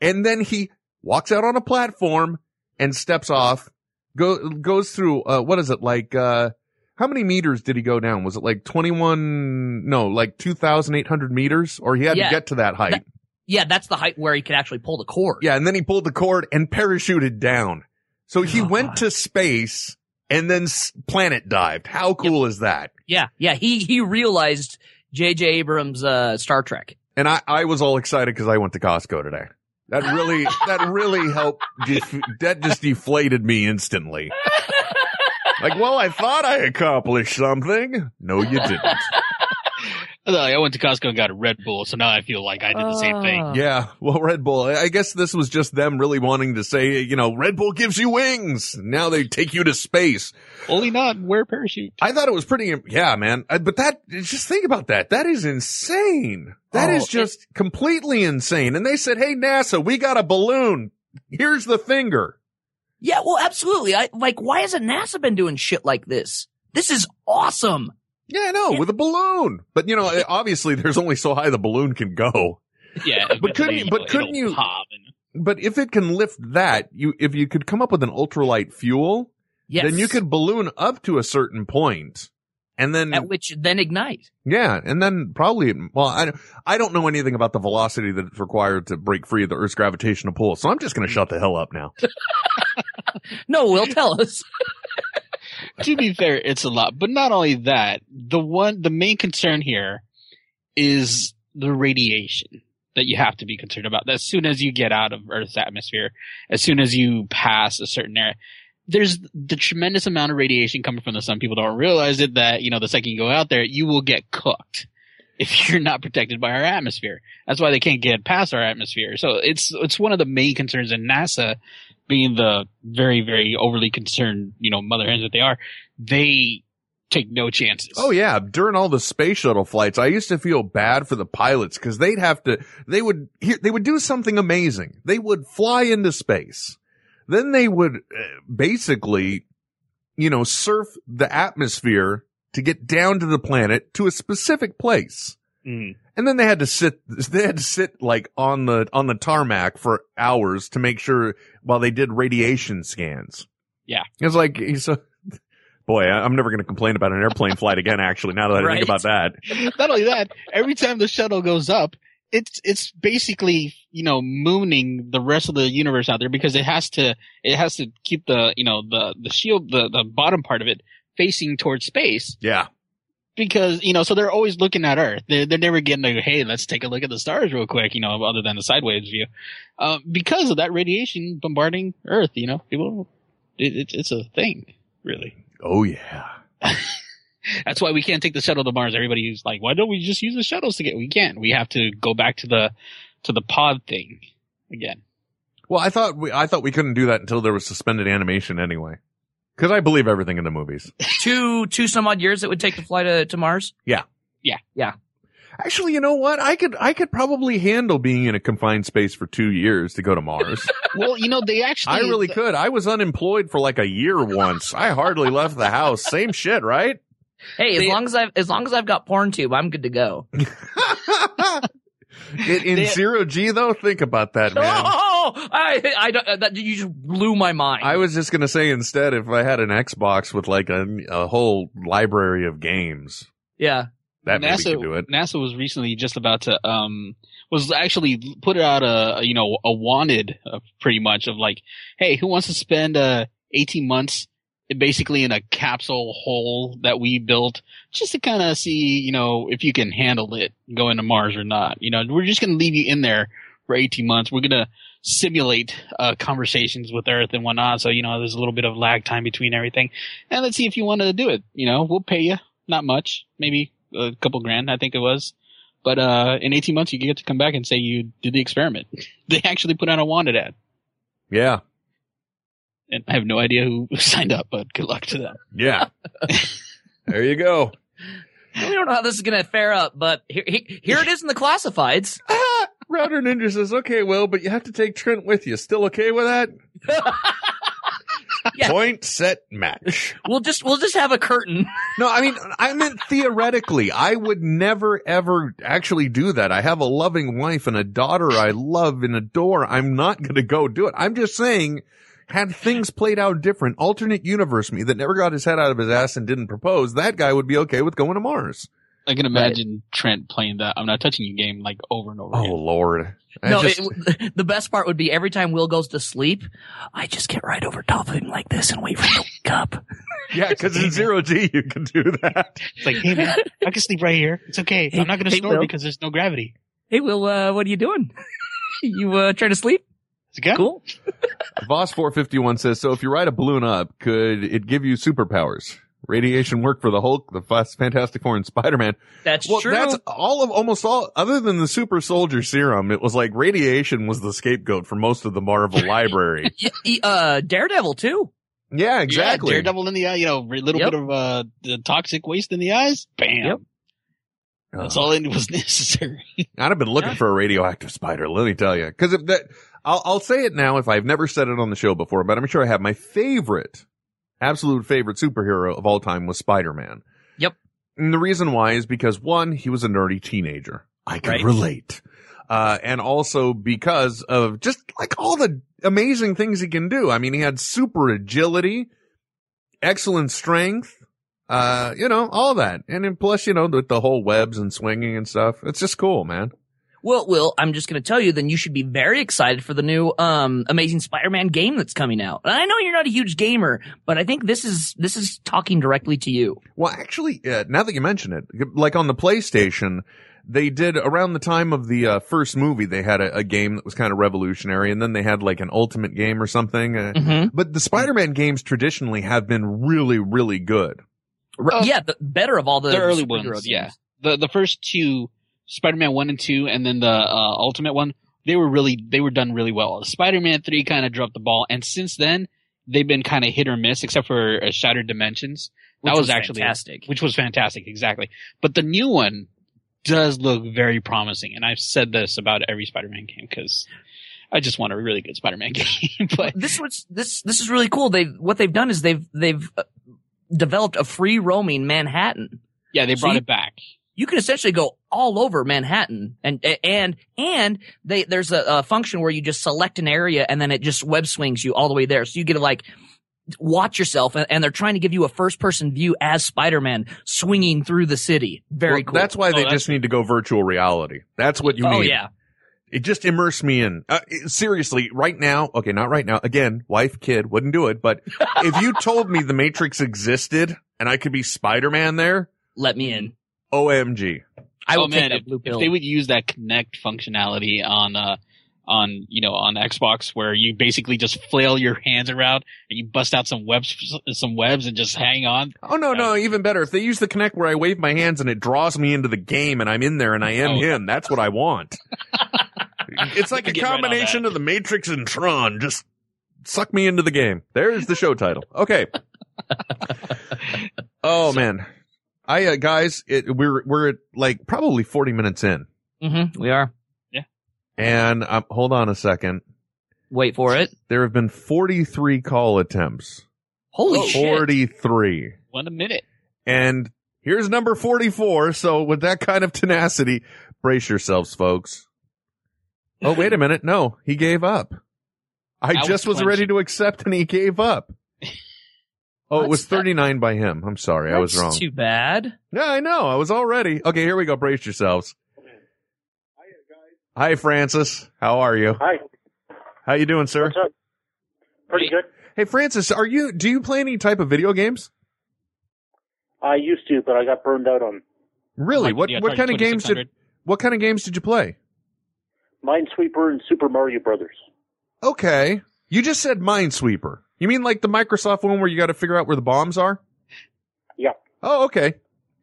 And then he walks out on a platform and steps off, go, goes through, uh, what is it like, uh, how many meters did he go down? Was it like 21, no, like 2,800 meters or he had Yeah. to get to that height? That- Yeah, that's the height where he could actually pull the cord. Yeah, and then he pulled the cord and parachuted down. So he God. went to space and then planet dived. How cool is that? Yeah. Yeah. He he realized J.J. Abrams' uh, Star Trek. And I, I was all excited because I went to Costco today. That really, that really helped. Def- that just deflated me instantly. Like, well, I thought I accomplished something. No, you didn't. I went to Costco and got a Red Bull, so now I feel like I did the same thing. Ah. Yeah, well, Red Bull. I I guess this was just them really wanting to say, you know, Red Bull gives you wings. Now they take you to space. Only not wear a parachute. I thought it was pretty, yeah, man. But that, just think about that. That is insane. That Oh, is it- just completely insane. And they said, Hey, NASA, we got a balloon. Here's the finger. Yeah. Well, absolutely. I like. Why hasn't NASA been doing shit like this? This is awesome. Yeah, I know, Yeah. with a balloon. But you know, obviously there's only so high the balloon can go. Yeah, But couldn't you- but couldn't you- and- But if it can lift that, you, if you could come up with an ultralight fuel, Yes. then you could balloon up to a certain point And then, at which then ignite. yeah, and then probably, well, I, don't- I don't know anything about the velocity that's required to break free of the Earth's gravitational pull, so I'm just going to shut the hell up now. No, Will tell us. to be fair, it's a lot. But not only that, the one, the main concern here is the radiation that you have to be concerned about. As soon as you get out of Earth's atmosphere, as soon as you pass a certain area, there's the tremendous amount of radiation coming from the sun. People don't realize it that, you know, the second you go out there, you will get cooked if you're not protected by our atmosphere. That's why they can't get past our atmosphere. So it's, it's one of the main concerns in NASA being the very, very overly concerned, you know, mother hens that they are, they take no chances. Oh yeah, during all the space shuttle flights, I used to feel bad for the pilots because they'd have to, they would, they would do something amazing. They would fly into space. Then they would uh, basically, you know, surf the atmosphere to get down to the planet to a specific place. Mm. And then they had to sit, they had to sit like on the, on the tarmac for hours to make sure while they did radiation scans. Yeah. It's like, he's a, boy, I'm never going to complain about an airplane flight again, actually, now that I Right. think about that. Not only that, every time the shuttle goes up, it's it's basically you know mooning the rest of the universe out there because it has to it has to keep the you know the the shield the the bottom part of it facing towards space Yeah. because you know so they're always looking at Earth. They're they're never getting like hey let's take a look at the stars real quick you know other than the sideways view, uh, because of that radiation bombarding Earth. You know people it, it, it's a thing really. Oh yeah. That's why we can't take the shuttle to Mars. Everybody's like, why don't we just use the shuttles to get? We can't. We have to go back to the to the pod thing again. Well, I thought we, I thought we couldn't do that until there was suspended animation anyway. Cause I believe everything in the movies. two, two some odd years it would take to fly to, to Mars. Yeah. Yeah. Yeah. Actually, you know what? I could, I could probably handle being in a confined space for two years to go to Mars. Well, you know, they actually. I really could. I was unemployed for like a year once. I hardly left the house. Same shit, right? Hey, as They- long as I've as long as I've got porn tube, I'm good to go. in in They- zero G though, think about that, man. Oh, I, I don't, that, you just blew my mind. I was just gonna say instead, if I had an Xbox with like a, a whole library of games, yeah. that maybe NASA could do it. NASA was recently just about to um was actually put out a, a, you know a wanted uh, pretty much of like, hey, who wants to spend uh 18 months basically in a capsule hole that we built just to kind of see you know if you can handle it going to Mars or not. You know, we're just gonna leave you in there for 18 months. We're gonna simulate uh, conversations with Earth and whatnot. So you know, there's a little bit of lag time between everything, and let's see if you want to do it. You know, we'll pay you not much, maybe a couple grand, I think it was. But uh, in 18 months, you get to come back and say you did the experiment. They actually put out a wanted ad, Yeah, and I have no idea who signed up, but good luck to them. yeah. there you go. We don't know how this is going to fare up, but here, here it is in the classifieds. Ah, Router Ninja says, "Okay, well, but you have to take Trent with you. Still okay with that?" Yeah. Point set match. We'll just we'll just have a curtain. No, I mean, I meant theoretically. I would never ever actually do that. I have a loving wife and a daughter I love and adore. I'm not going to go do it. I'm just saying, had things played out different, alternate universe me that never got his head out of his ass and didn't propose, that guy would be okay with going to Mars. I can imagine Trent playing that "I'm not touching you" game like over and over Oh again. Lord. I no, just- it, the best part would be every time Will goes to sleep, I just get right over top of him like this and wait for him to wake up. yeah, because in zero G you can do that. It's like, hey man, I can sleep right here. It's okay. I'm not going to Hey, snore Will. because there's no gravity. Hey, Will, uh, what are you doing? you uh, trying to sleep? It's good. Cool. Voss 451 says, so if you ride a balloon up, could it give you superpowers? Radiation work for the Hulk, the Fantastic Four, and Spider-Man. That's Well, true. that's all of almost all, other than the super soldier serum, it was like radiation was the scapegoat for most of the Marvel library. Y- y- uh, Daredevil too. Yeah, exactly. Yeah, Daredevil in the eye. You know, a little Yep. bit of uh, the toxic waste in the eyes. Bam. Yep. That's all it was necessary. I'd have been looking Yeah. for a radioactive spider, let me tell you. Cause if that, I'll, I'll say it now if I've never said it on the show before, but I'm sure I have. My favorite, absolute favorite superhero of all time was Spider-Man. Yep. And the reason why is because one, he was a nerdy teenager. I can Right. relate. Uh, and also because of just like all the amazing things he can do. I mean, he had super agility, excellent strength, Uh, you know, all that. And then plus, you know, with the whole webs and swinging and stuff. It's just cool, man. Well, Will, I'm just going to tell you, then you should be very excited for the new um, Amazing Spider-Man game that's coming out. And I know you're not a huge gamer, but I think this is this is talking directly to you. Well, actually, uh, now that you mention it, like on the PlayStation, they did around the time of the uh, first movie, they had a, a game that was kind of revolutionary, and then they had like an ultimate game or something. Uh, Mhm. But the Spider-Man games traditionally have been really, really good. Uh, yeah, the better of all the, the early ones, games. yeah. The the first two, Spider-Man one and two, and then the uh, Ultimate one, they were really they were done really well. Spider-Man three kind of dropped the ball, and since then they've been kind of hit or miss, except for uh, Shattered Dimensions. That was, was actually fantastic. which was fantastic, exactly. But the new one does look very promising, and I've said this about every Spider-Man game because I just want a really good Spider-Man game. but this was this this is really cool. They what they've done is they've they've uh, developed a free roaming Manhattan. yeah, they So brought you- it back. You can essentially go all over Manhattan, and and and they there's a, a function where you just select an area and then it just web swings you all the way there. So you get to like watch yourself, and, and they're trying to give you a first person view as Spider Man swinging through the city. Very Well, cool. That's why Oh, they that's- just need to go virtual reality. That's what you oh need. yeah. It just immersed me in. Uh, it- seriously, right now, okay, not right now. Again, wife, kid, wouldn't do it. But if you told me the Matrix existed and I could be Spider-Man there, Let me in. OMG. I will oh man, take that if, blue if they would use that Kinect functionality on uh on you know on Xbox where you basically just flail your hands around and you bust out some webs some webs and just hang on. Oh no, no, even better. If they use the Kinect where I wave my hands and it draws me into the game and I'm in there and I am Oh. him, that's what I want. it's like a Get right combination of the Matrix and Tron. Just suck me into the game. There's the show title. Okay. oh man. I uh, guys, it, we're we're at like probably 40 minutes in. hmm we are. Yeah. And um, hold on a second. Wait for it. There have been 43 call attempts. Holy Oh, shit. 43. One a minute. And here's number 44. So with that kind of tenacity, brace yourselves, folks. Oh, wait a minute. No, he gave up. I That just was was ready to accept and he gave up. Oh, it was That's- that- 39 by him. I'm sorry. I was wrong. Too bad. Yeah, I know. I was already. Okay, here we go. Brace yourselves. Hi, guys. Hi, Francis. How are you? Hi. How you doing, sir? What's up? Pretty good. Hey, Francis, are you, do you play any type of video games? I used to, but I got burned out on Really? Like what, the what kind of games did, what kind of games did you play? Minesweeper and Super Mario Brothers. Okay. You just said Minesweeper. You mean like the Microsoft one where you got to figure out where the bombs are? Yeah. Oh, okay.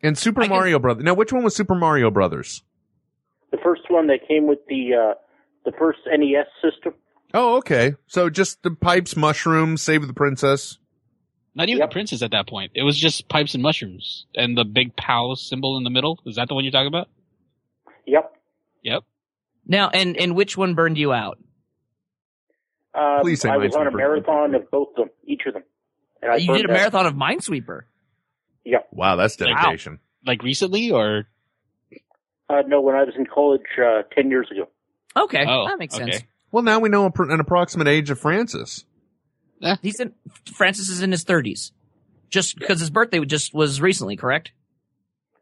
And Super I can- Mario Brothers. Now, which one was Super Mario Brothers? The first one that came with the uh, the first NES system. Oh, okay. So just the pipes, mushrooms, save the princess. Not even Yep. the princess at that point. It was just pipes and mushrooms and the big POW symbol in the middle. Is that the one you're talking about? Yep. Yep. Now, and and which one burned you out? Um, Please say I was on a marathon of both of them, each of them. And I you did a out. marathon of Minesweeper. Yeah. Wow, that's Like- dedication. Like recently or? Uh, no, when I was in college uh, ten years ago. Okay, Oh, that makes sense. Well, now we know an approximate age of Francis. He's in Francis is in his thirties, just because his birthday just was recently, correct?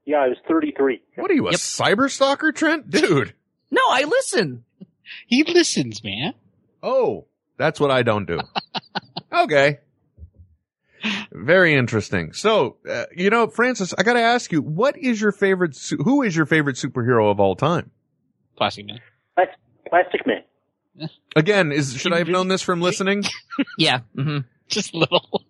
Yeah, I was thirty-three. What are you, a Yep. cyber stalker, Trent? Dude. No, I listen. He listens, man. Oh, that's what I don't do. okay. Very interesting. So, uh, you know, Francis, I got to ask you, what is your favorite, su- who is your favorite superhero of all time? Plastic man. Plastic Man. Again, is, should I have known this from listening? Yeah. hmm Just little.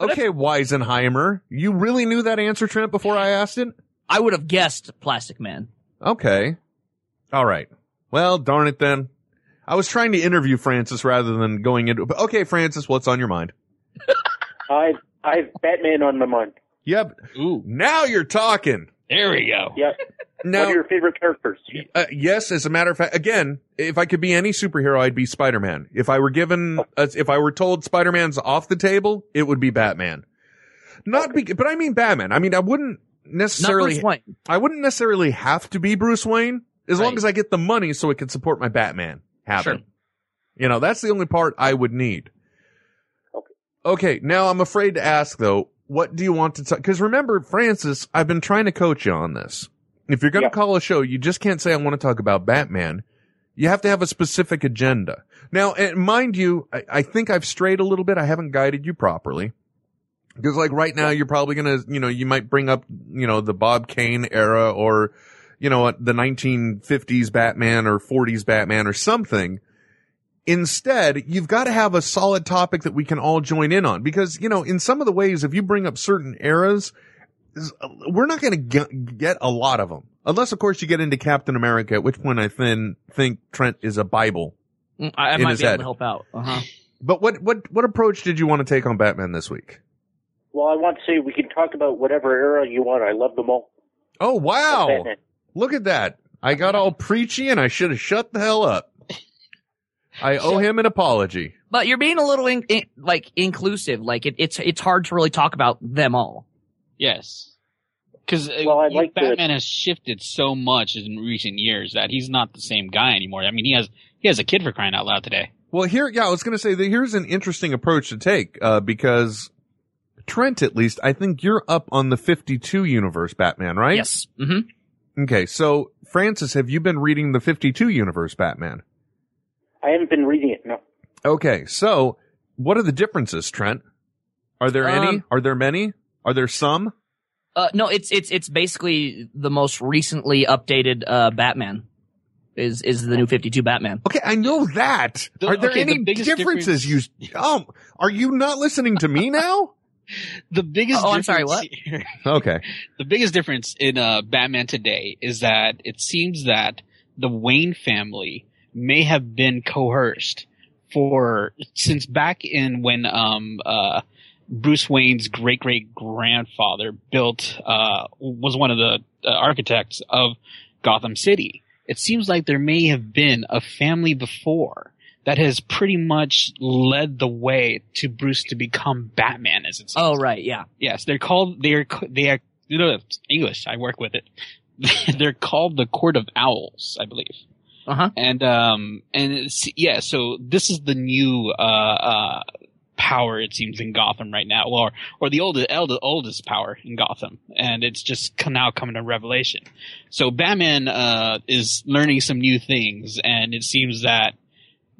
Okay, Weisenheimer. You really knew that answer, Trent, before I asked it? I would have guessed Plastic Man. Okay. All right. Well, darn it then. I was trying to interview Francis rather than going into, but okay, Francis, what's on your mind? I I have Batman on my mind. Yep. Ooh, Now you're talking. there we go. Yeah. Now, What are your favorite characters? Uh, yes, as a matter of fact, again, if I could be any superhero, I'd be Spider-Man. If I were given, uh, if I were told Spider-Man's off the table, it would be Batman. Not be, but I mean Batman. I mean, I wouldn't Not necessarily, Bruce Wayne. I wouldn't necessarily have to be Bruce Wayne as long as I get the money so it can support my Batman happen. Sure. You know, that's the only part I would need. Okay. Okay. Now I'm afraid to ask though, what do you want to talk? Because remember, Francis, I've been trying to coach you on this. If you're going to Yeah. call a show, you just can't say I want to talk about Batman. You have to have a specific agenda. Now, and mind you, I, I think I've strayed a little bit. I haven't guided you properly. Because like right now, you're probably gonna, you know, you might bring up, you know, the Bob Kane era or, you know, what, the 1950s Batman or 40s Batman or something. Instead, you've got to have a solid topic that we can all join in on because, you know, in some of the ways, if you bring up certain eras, we're not going to get, get a lot of them. Unless, of course, you get into Captain America, at which point I then think Trent is a Bible. Mm, I, I In might his be able to help out. Uh-huh. But what, what, what approach did you want to take on Batman this week? Well, I want to say we can talk about whatever era you want. I love them all. Oh, wow. Batman. Look at that. I got all preachy and I should have shut the hell up. I owe him an apology. But you're being a little in, in, like inclusive. Like it, it's it's hard to really talk about them all. Yes. Because Well, I'd like to- Batman has shifted so much in recent years that he's not the same guy anymore. I mean, he has he has a kid for crying out loud today. Well, here, yeah, I was going to say that here's an interesting approach to take, uh, because Trent, at least, I think you're up on the 52 universe Batman, right? Yes. Mm-hmm. Okay. So, Francis, have you been reading the 52 universe Batman? I haven't been reading it. No. Okay. So, what are the differences, Trent? Are there any? Um, Are there many? Are there some? Uh, no, it's it's it's basically the most recently updated uh, Batman. Is is the new Fifty Two Batman? Okay, I know that. The- are there okay, any biggest differences? You, um, are you not listening to me now? The biggest. Oh, I'm sorry, difference what? here- Okay. the biggest difference in uh, Batman today is that it seems that the Wayne family may have been coerced for since back in when um uh Bruce Wayne's great great grandfather built uh was one of the uh, architects of Gotham City. It seems like there may have been a family before that has pretty much led the way to Bruce to become Batman as it's. Oh right, yeah. Yes, they're called. They're they are. You know, English. I work with it. they're called the Court of Owls, I believe. Uh huh. And um and it's, yeah, so this is the new uh uh power it seems in Gotham right now, or or the oldest oldest, oldest power in Gotham, and it's just now coming to revelation. So Batman uh is learning some new things, and it seems that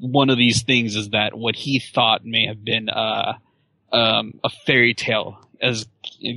one of these things is that what he thought may have been uh um a fairy tale as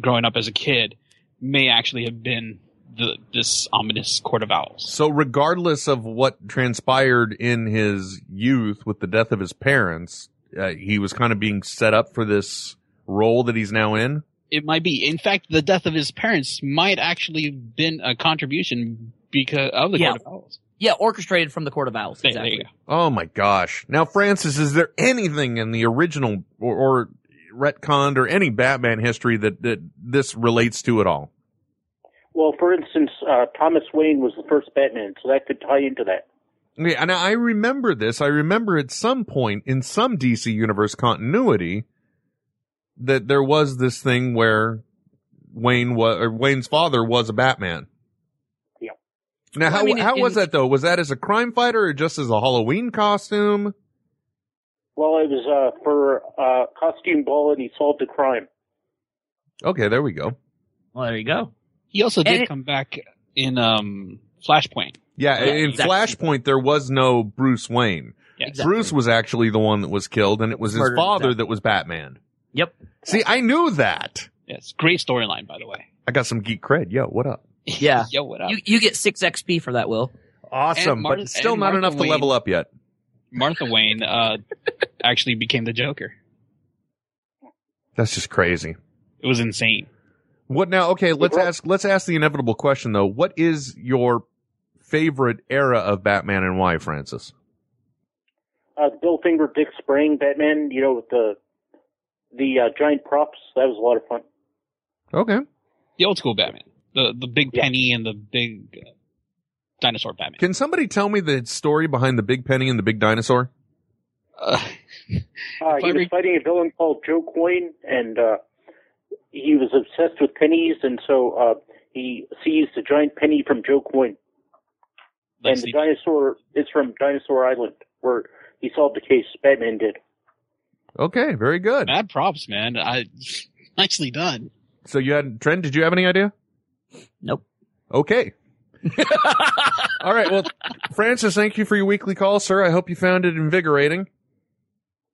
growing up as a kid may actually have been the this ominous court of owls. So regardless of what transpired in his youth with the death of his parents, uh, he was kind of being set up for this role that he's now in. It might be. In fact, the death of his parents might actually have been a contribution because of the Yeah. court of owls. Yeah, orchestrated from the Court of Owls. There, there Exactly. you. Oh my gosh. Now, Francis, is there anything in the original or, or retconned or any Batman history that, that this relates to at all? Well, for instance, uh, Thomas Wayne was the first Batman, so that could tie into that. Okay, and I remember this. I remember at some point in some DC universe continuity that there was this thing where Wayne was or Wayne's father was a Batman. Yeah. Now, Well, how I mean, how in- was that though? Was that as a crime fighter or just as a Halloween costume? Well, it was uh, for uh, costume ball, and he solved a crime. Okay, there we go. Well, there you go. He also did it- come back in um Flashpoint. Yeah, Yeah, in exactly. Flashpoint there was no Bruce Wayne. Yes. Exactly. Bruce was actually the one that was killed, and it was his Murdered, father exactly. that was Batman. Yep. See, I knew that. Yes. Great storyline, by the way. I got some geek cred. Yo, what up? Yeah. Yo, what up? You you get six XP for that, Will. Awesome, And Martha- but still and not Martha enough to level up yet. Martha Wayne uh actually became the Joker. That's just crazy. It was insane. What now? Okay, let's ask. Let's ask the inevitable question though. What is your favorite era of Batman and why, Francis? Uh, Bill Finger, Dick Sprang Batman, you know, with the the uh, giant props. That was a lot of fun. Okay. The old school Batman. The the big Yeah. penny and the big uh, dinosaur Batman. Can somebody tell me the story behind the big penny and the big dinosaur? Uh, Uh, he was re- fighting a villain called Joe Coyne, and uh, he was obsessed with pennies, and so uh, he seized a giant penny from Joe Coyne. let's and the see. dinosaur is from Dinosaur Island, where he solved the case. Batman did. Okay, very good. Bad props, man. I Nicely done. So you had Trent. Did you have any idea? Nope. Okay. All right. Well, Francis, thank you for your weekly call, sir. I hope you found it invigorating.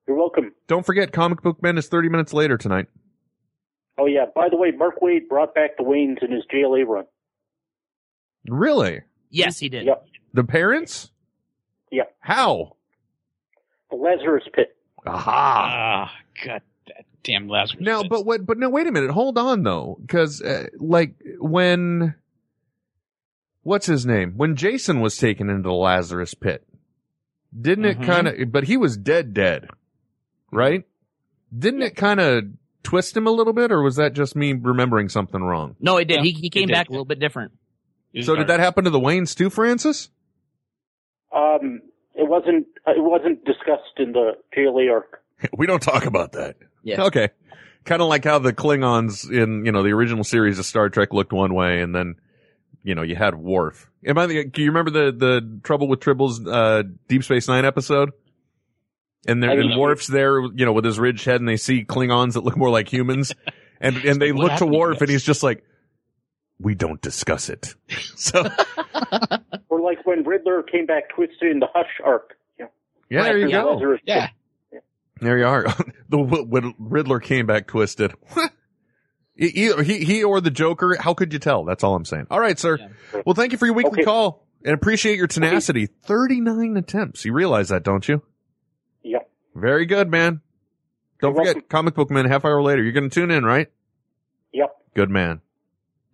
You're welcome. Don't forget, Comic Book Men is 30 minutes later tonight. Oh yeah. By the way, Mark Waid brought back the Waynes in his JLA run. Really? Yes, he did. Yep. The parents? Yeah. How? The Lazarus Pit. Aha. Ah, god that damn Lazarus. Now, pit. but what? But no, wait a minute. Hold on though, because uh, like when what's his name? When Jason was taken into the Lazarus pit, didn't it Mhm. kind of? But he was dead, dead, right? Didn't it kind of twist him a little bit, or was that just me remembering something wrong? No, it did. Yeah, he he came it did. back a little bit different. It was So did that happen to the Waynes too, Francis? Um, it wasn't. Uh, it wasn't discussed in the JLA arc. We don't talk about that. Yeah. Okay. Kind of like how the Klingons in, you know, the original series of Star Trek looked one way and then, you know, you had Worf. Am I the, do you remember the, the Trouble with Tribbles, uh, Deep Space Nine episode? And there, I and remember. Worf's there, you know, with his ridged head and they see Klingons that look more like humans. And, and they look to happened to Worf and he's just like, we don't discuss it. So, Or like when Riddler came back twisted in the Hush arc. Yeah. yeah, there you go. Yeah. There you are. the when Riddler came back twisted. Either he, he or the Joker. How could you tell? That's all I'm saying. All right, sir. Yeah. Well, thank you for your weekly Okay. call and appreciate your tenacity. 39 attempts. You realize that, don't you? Yeah. Very good, man. Don't You're forget, welcome. comic book man, half hour later. You're going to tune in, right? Yep. Good man.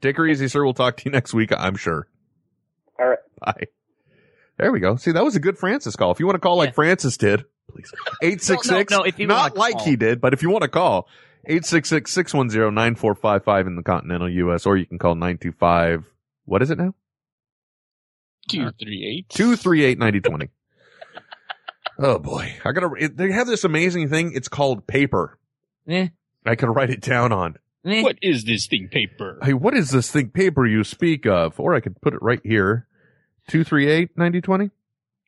Take her easy, sir. We'll talk to you next week, I'm sure. All right. Bye. There we go. See, that was a good Francis call. If you want to call like Francis did, please. 866. No, no, if you not wanna like call. he did, but if you want to call, 866-610-9455 in the continental U.S., or you can call 925, what is it now? Two, three, eight. 238-9020. oh boy. I gotta, it, they have this amazing thing. It's called paper. Eh, I could write it down on. eh. What is this thing paper? Hey, what is this thing paper you speak of? Or I could put it right here. 238-9020?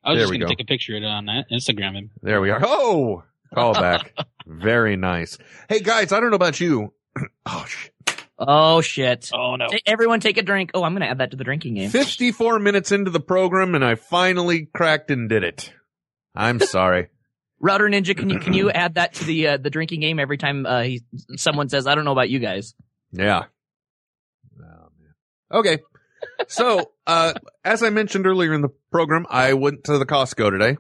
I was There just we gonna go. take a picture of it on that Instagram him. There we are. Oh, call back. Very nice. Hey guys, I don't know about you. oh shit. Oh shit! Oh no. Everyone take a drink. Oh, I'm gonna add that to the drinking game. 54 minutes into the program and I finally cracked and did it. I'm sorry. Router Ninja, can you can you add that to the uh, the drinking game every time uh, he, someone says, "I don't know about you guys." Yeah. Oh, man. Okay. So, uh, as I mentioned earlier in the program, I went to the Costco today.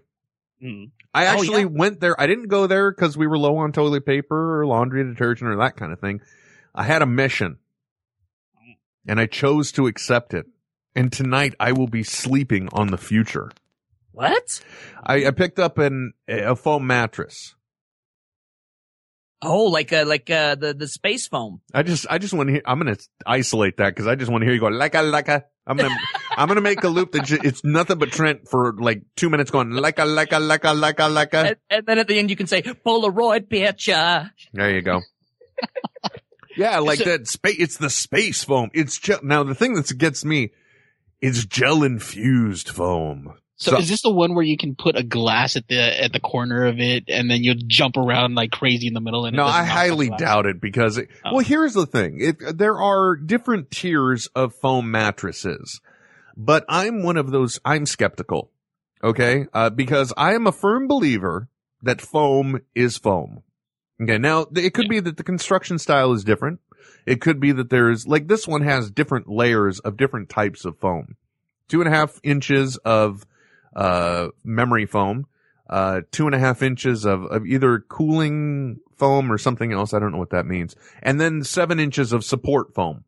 Hmm. I Oh, actually yeah. went there. I didn't go there because we were low on toilet paper or laundry detergent or that kind of thing. I had a mission and I chose to accept it. And tonight I will be sleeping on the future. What? I, I picked up an, a foam mattress. Oh, like uh, like uh, the the space foam. I just, I just want to hear, I'm going to isolate that because I just want to hear you go, like a, like a, I'm to, I'm going to make a loop that ju- it's nothing but Trent for like two minutes going, like a, like a, like a, like a, like a. And, and then at the end, you can say Polaroid picture. There you go. yeah, like that space. It's the space foam. It's gel. Now the thing that gets me is gel infused foam. So, So- is this the one where you can put a glass at the at the corner of it and then you'll jump around like crazy in the middle? And No, I highly doubt it because, it, Oh. well, here's the thing. It, there are different tiers of foam mattresses, but I'm one of those, I'm skeptical. Okay. Uh, because I am a firm believer that foam is foam. Okay. Now it could be that the construction style is different. It could be that there's like this one has different layers of different types of foam. Two and a half inches of, uh, memory foam uh, two and a half inches of, of either cooling foam or something else. I don't know what that means. And then seven inches of support foam,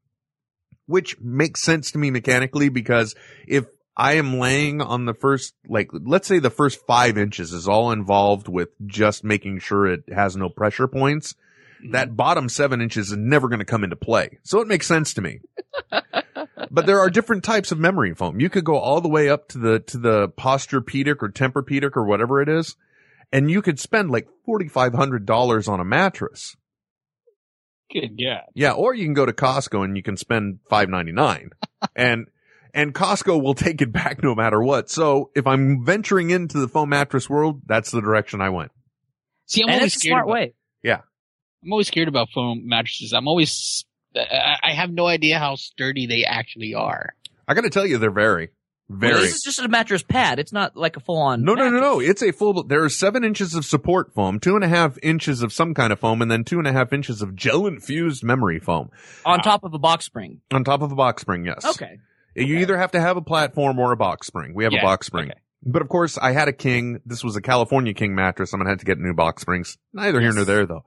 which makes sense to me mechanically because if I am laying on the first, like, let's say the first five inches is all involved with just making sure it has no pressure points. That bottom seven inches is never going to come into play. So it makes sense to me. but there are different types of memory foam. You could go all the way up to the, to the Posturepedic or Tempur-Pedic or whatever it is. And you could spend like $4,500 on a mattress. Good God. Yeah. Or you can go to Costco and you can spend $5.99 and, and Costco will take it back no matter what. So if I'm venturing into the foam mattress world, that's the direction I went. See, I'm and only it's a scared. smart about- way. Yeah. I'm always scared about foam mattresses. I'm always, I I have no idea how sturdy they actually are. I got to tell you, they're very, very. Well, this is just a mattress pad. It's not like a full on. No, no, no, no. It's a full. There are seven inches of support foam, two and a half inches of some kind of foam, and then two and a half inches of gel infused memory foam On top of a box spring. on top of a box spring. Yes. Okay. You either have to have a platform or a box spring. We have Yeah, a box spring. okay. But of course, I had a king. This was a California king mattress. I'm gonna have to get new box springs. Neither here nor there, though.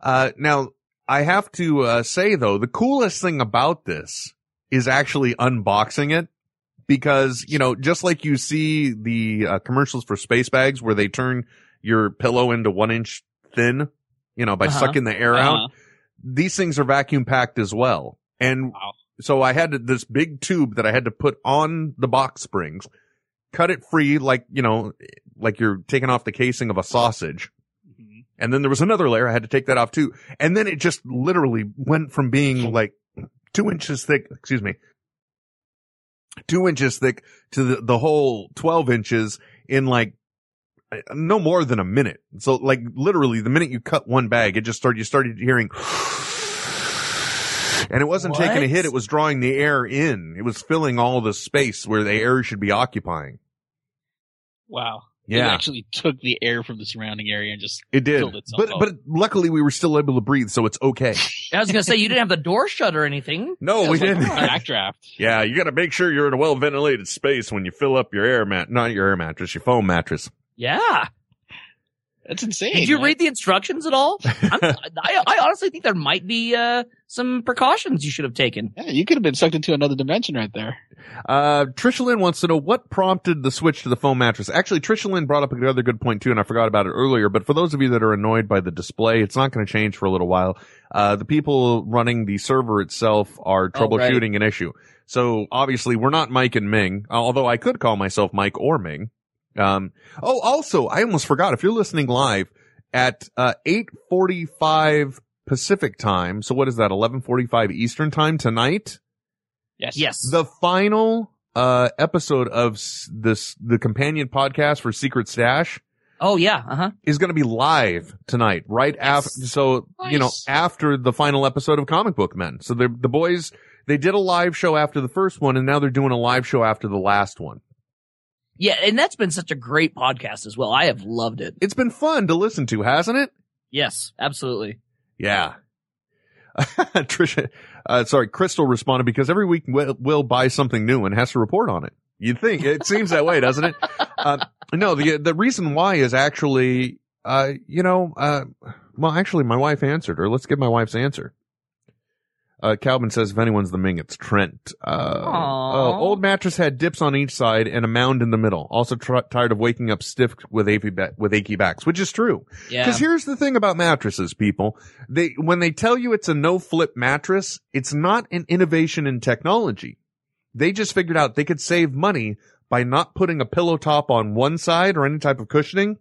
Uh, now I have to uh, say though, the coolest thing about this is actually unboxing it because you know, just like you see the uh, commercials for space bags where they turn your pillow into one inch thin, you know, by Uh-huh. sucking the air out. Uh-huh. These things are vacuum packed as well, and Wow. so I had this big tube that I had to put on the box springs, cut it free like, you know, like you're taking off the casing of a sausage. And then there was another layer. I had to take that off too. And then it just literally went from being like two inches thick, excuse me, two inches thick to the, the whole 12 inches in like no more than a minute. So like literally the minute you cut one bag, it just started, you started hearing and it wasn't taking a hit. It was drawing the air in. It was filling all the space where the air should be occupying. Wow. Yeah. It actually took the air from the surrounding area and just It did. itself But, up. but luckily we were still able to breathe. So it's okay. I was gonna say you didn't have the door shut or anything. No, It we like didn't. a backdraft. Yeah, you got to make sure you're in a well ventilated space when you fill up your air mat, not your air mattress, your foam mattress. Yeah. That's insane. Did you man. read the instructions at all? I'm, I, I honestly think there might be uh, some precautions you should have taken. Yeah, you could have been sucked into another dimension right there. Uh, Trisha Lynn wants to know what prompted the switch to the foam mattress. Actually, Trisha Lynn brought up another good point too, and I forgot about it earlier. But for those of you that are annoyed by the display, it's not going to change for a little while. Uh, the people running the server itself are Oh, right. troubleshooting an issue. So obviously we're not Mike and Ming, although I could call myself Mike or Ming. Um, oh, also, I almost forgot. If you're listening live at, uh, 845 Pacific time. So what is that? 1145 Eastern time tonight? Yes. Yes. The final, uh, episode of this, the companion podcast for Secret Stash oh yeah. Uh huh. is going to be live tonight, right after, so, you know, after the final episode of Comic Book Men. So the, the boys, they did a live show after the first one and now they're doing a live show after the last one. Yeah, and that's been such a great podcast as well. I have loved it. It's been fun to listen to, hasn't it? Yes, absolutely. Yeah. Trisha, uh, sorry, Crystal responded because every week Will, Will buys something new and has to report on it. You'd think it seems that way, doesn't it? Uh, no, the the reason why is actually, uh, you know, uh, well, actually, my wife answered or Let's get my wife's answer. Uh, Calvin says, if anyone's the Ming, it's Trent. Uh, uh, old mattress had dips on each side and a mound in the middle. Also tr- tired of waking up stiff with achy, ba- with achy backs, which is true. Yeah. Because here's the thing about mattresses, people. They, when they tell you it's a no flip mattress, it's not an innovation in technology. They just figured out they could save money by not putting a pillow top on one side or any type of cushioning.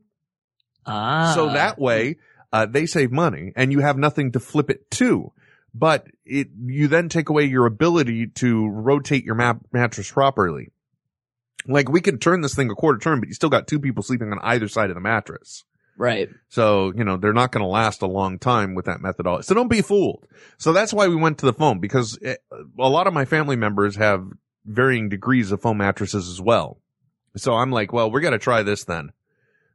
ah. So that way, uh, they save money and you have nothing to flip it to. But it, you then take away your ability to rotate your ma- mattress properly. Like we can turn this thing a quarter turn, but you still got two people sleeping on either side of the mattress. right. So, you know, they're not going to last a long time with that methodology. So don't be fooled. So that's why we went to the foam because it, a lot of my family members have varying degrees of foam mattresses as well. So I'm like, well, we're going to try this then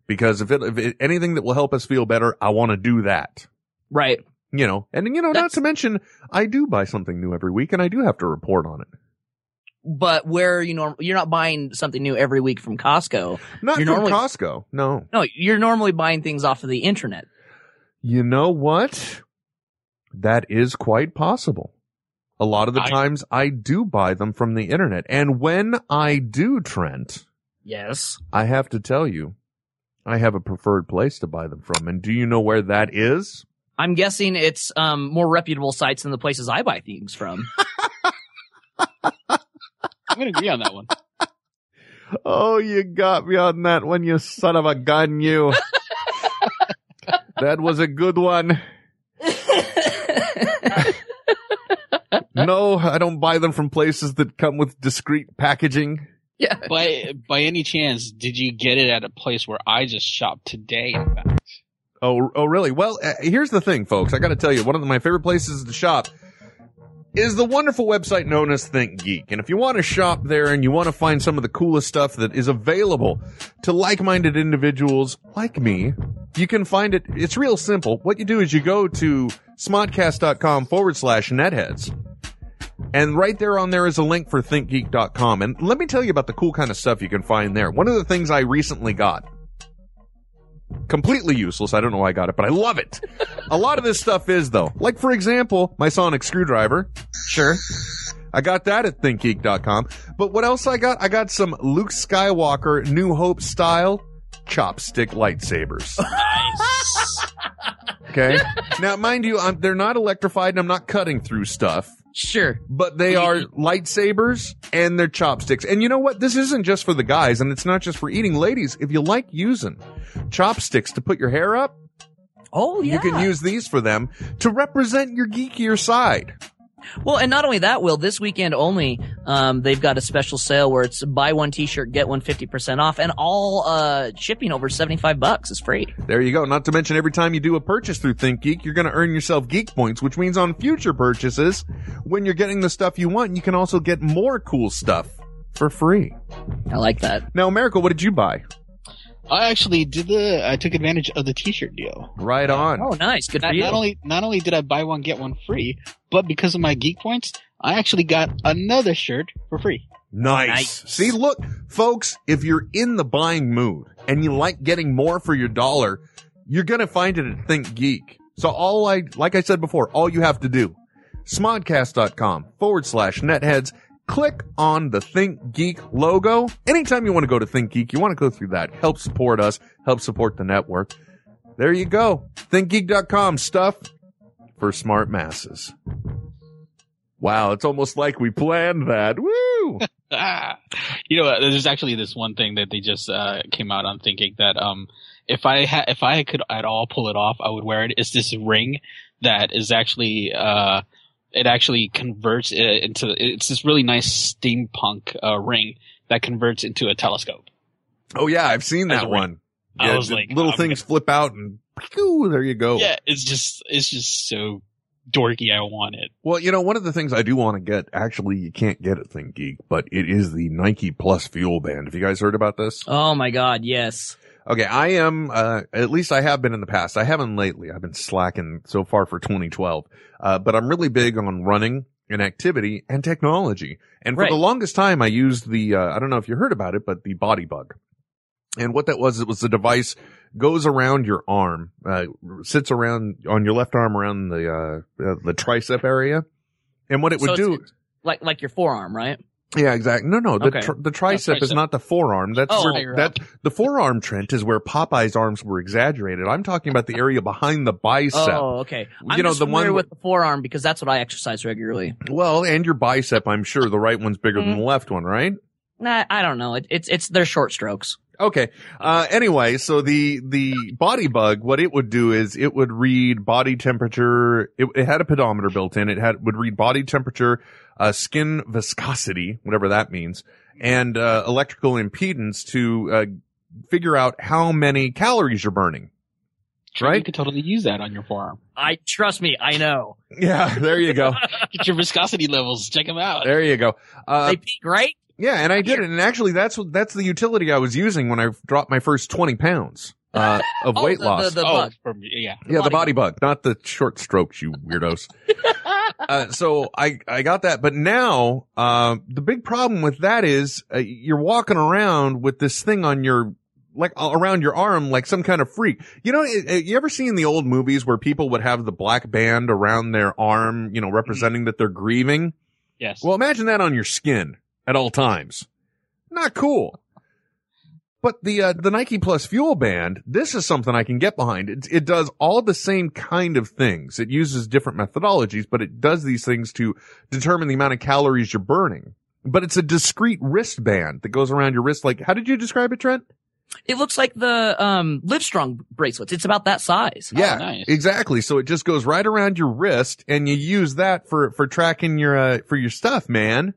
because if it, if it, anything that will help us feel better, I want to do that. Right. You know, and you know, not to mention I do buy something new every week and I do have to report on it. But where you know you're not buying something new every week from Costco. Not You're from normally- Costco. No. No, you're normally buying things off of the internet. You know what? That is quite possible. A lot of the I- times I do buy them from the internet. And when I do, Trent, Yes. I have to tell you, I have a preferred place to buy them from. And do you know where that is? I'm guessing it's um more reputable sites than the places I buy things from. I'm going to agree on that one. Oh, you got me on that one, you son of a gun, you. that was a good one. No, I don't buy them from places that come with discreet packaging. yeah. By by any chance, did you get it at a place where I just shopped today? In fact, Oh, oh, really? Well, uh, here's the thing, folks. I got to tell you, one of my favorite places to shop is the wonderful website known as Think Geek. And if you want to shop there and you want to find some of the coolest stuff that is available to like-minded individuals like me, you can find it. It's real simple. What you do is you go to smodcast.com forward slash netheads. And right there on there is a link for thinkgeek.com. And let me tell you about the cool kind of stuff you can find there. One of the things I recently got completely useless. I don't know why I got it, but I love it. a lot of this stuff is though. Like for example, my sonic screwdriver. Sure. I got that at thinkgeek.com. But what else I got? I got some Luke Skywalker New Hope style chopstick lightsabers. Nice. okay. Now, mind you, I'm, they're not electrified and I'm not cutting through stuff. Sure. But they are lightsabers and they're chopsticks. And you know what? This isn't just for the guys and it's not just for eating. Ladies, if you like using chopsticks to put your hair up, Oh yeah. you can use these for them to represent your geekier side. Well, and not only that, Will, this weekend only, um, they've got a special sale where it's buy one t-shirt, get one 50% off, and all, uh, shipping over 75 bucks is free. There you go. Not to mention every time you do a purchase through ThinkGeek, you're going to earn yourself geek points, which means on future purchases, when you're getting the stuff you want, you can also get more cool stuff for free. I like that. Now, Americo, what did you buy? I actually did the. I took advantage of the T-shirt deal. Right on. Oh, nice. Good for Not, you. not only not only did I buy one get one free, but because of my geek points, I actually got another shirt for free. Nice. Nice. See, look, folks, if you're in the buying mood and you like getting more for your dollar, you're going to find it at Think Geek. So all I, like I said before, all you have to do, smodcast.com forward slash netheads, click on the Think Geek logo. Anytime you want to go to Think Geek, you want to go through that. Help support us, help support the network. There you go. ThinkGeek.com stuff for smart masses. Wow, it's almost like we planned that. Woo! You know, there's actually this one thing that they just uh, came out on ThinkGeek that um, if I ha- if I could at all pull it off, I would wear it. It's this ring that is actually uh, it actually converts it into it's this really nice steampunk uh, ring that converts into a telescope. Oh yeah, I've seen that a ring. one. I Yeah, was like, little I'm things flip out and pew, there you go. Yeah, it's just it's just so dorky. I want it. Well, you know, one of the things I do want to get, actually, you can't get it, Think Geek, but it is the Nike Plus Fuel Band. Have you guys heard about this? Oh my god, yes. Okay, I am, uh, at least I have been in the past. I haven't lately. I've been slacking so far for 2012. Uh, but I'm really big on running and activity and technology. And for Right. the longest time, I used the, uh, I don't know if you heard about it, but the BodyBugg. And what that was, it was the device goes around your arm, uh, sits around on your left arm around the, uh, the tricep area. And what it would So do, Like like your forearm, right? Yeah, exactly. No, no, the Okay. tr- the tricep is not the forearm. That's Oh, where- that the forearm Trent is where Popeye's arms were exaggerated. I'm talking about the area behind the bicep. Oh, okay. I'm You know, just the familiar one- with the forearm because that's what I exercise regularly. Well, and your bicep, I'm sure the right one's bigger than the left one, right? Nah, I don't know. It, it's it's they're short strokes. Okay. Uh, anyway, so the, the BodyBugg, what it would do is it would read body temperature. It, it had a pedometer built in. It had, would read body temperature, uh, skin viscosity, whatever that means, and, uh, electrical impedance to, uh, figure out how many calories you're burning. You Right? could totally use that on your forearm. I trust me. I know Yeah, there you go. Get your viscosity levels. Check them out. There you go. Uh, they peak right. Yeah, and I did it, and actually, that's what that's the utility I was using when I dropped my first twenty pounds uh, of Oh, weight the- loss. the- the oh, bug. from- yeah. yeah, the body body bug, not the short strokes, you weirdos. Uh, so I I got that, but now uh, the big problem with that is uh, you're walking around with this thing on your like around your arm like some kind of freak. You know, uh, you ever seen the old movies where people would have the black band around their arm, you know, representing that they're grieving? Yes. Well, imagine that on your skin at all times. Not cool. But the uh, the Nike Plus Fuel Band, this is something I can get behind. It, it does all the same kind of things. It uses different methodologies, but it does these things to determine the amount of calories you're burning. But it's a discrete wristband that goes around your wrist. Like, how did you describe it, Trent? It looks like the um Livestrong bracelets. It's about that size. Yeah, nice. exactly. So it just goes right around your wrist and you use that for, for tracking your, uh, for your stuff, man.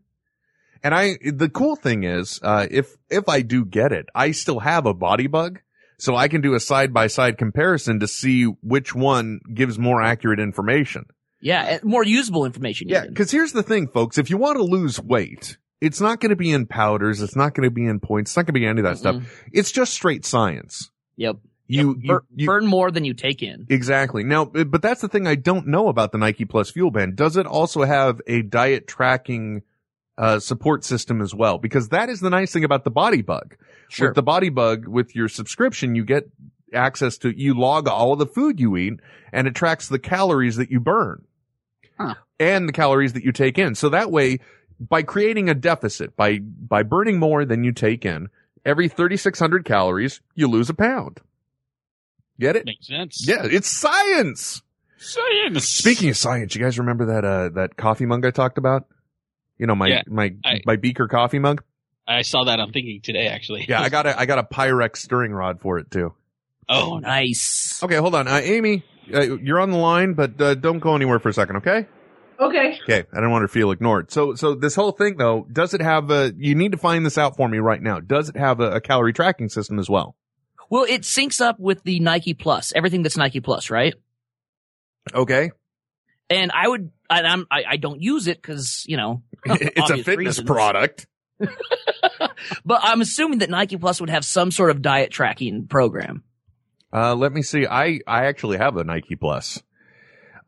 And I, the cool thing is, uh, if, if I do get it, I still have a BodyBugg. So I can do a side by side comparison to see which one gives more accurate information. Yeah, more usable information. Yeah, even. because here's the thing, folks. If you want to lose weight, it's not going to be in powders. It's not going to be in points. It's not going to be any of that stuff. Mm-mm. It's just straight science. Yep. You, you, Bur- you burn more than you take in. exactly. Now, but that's the thing I don't know about the Nike Plus Fuel Band. Does it also have a diet tracking uh, support system as well? Because that is the nice thing about the BodyBugg. Sure. With the BodyBugg, with your subscription, you get access to, you log all of the food you eat and it tracks the calories that you burn Huh. and the calories that you take in. So that way, by creating a deficit, by, by burning more than you take in, every 3,600 calories, you lose a pound. Get it? Makes sense. Yeah, it's science. Science. Speaking of science, you guys remember that, uh, that coffee mug I talked about? You know, my, Yeah, my, I- my beaker coffee mug? I saw that I'm ThinkGeek today, actually. Yeah, I got a, I got a Pyrex stirring rod for it too. Oh, Nice. Okay, hold on. Uh, Amy, uh, you're on the line, but uh, don't go anywhere for a second, okay? Okay. Okay, I don't want her to feel ignored. So, so this whole thing though, does it have a, you need to find this out for me right now. Does it have a, a calorie tracking system as well? Well, it syncs up with the Nike Plus, everything that's Nike Plus, right? Okay. And I would, I, I'm, I, I don't use it because you know it's a obvious fitness reasons. product. But I'm assuming that Nike Plus would have some sort of diet tracking program. Uh, let me see. I, I actually have a Nike Plus.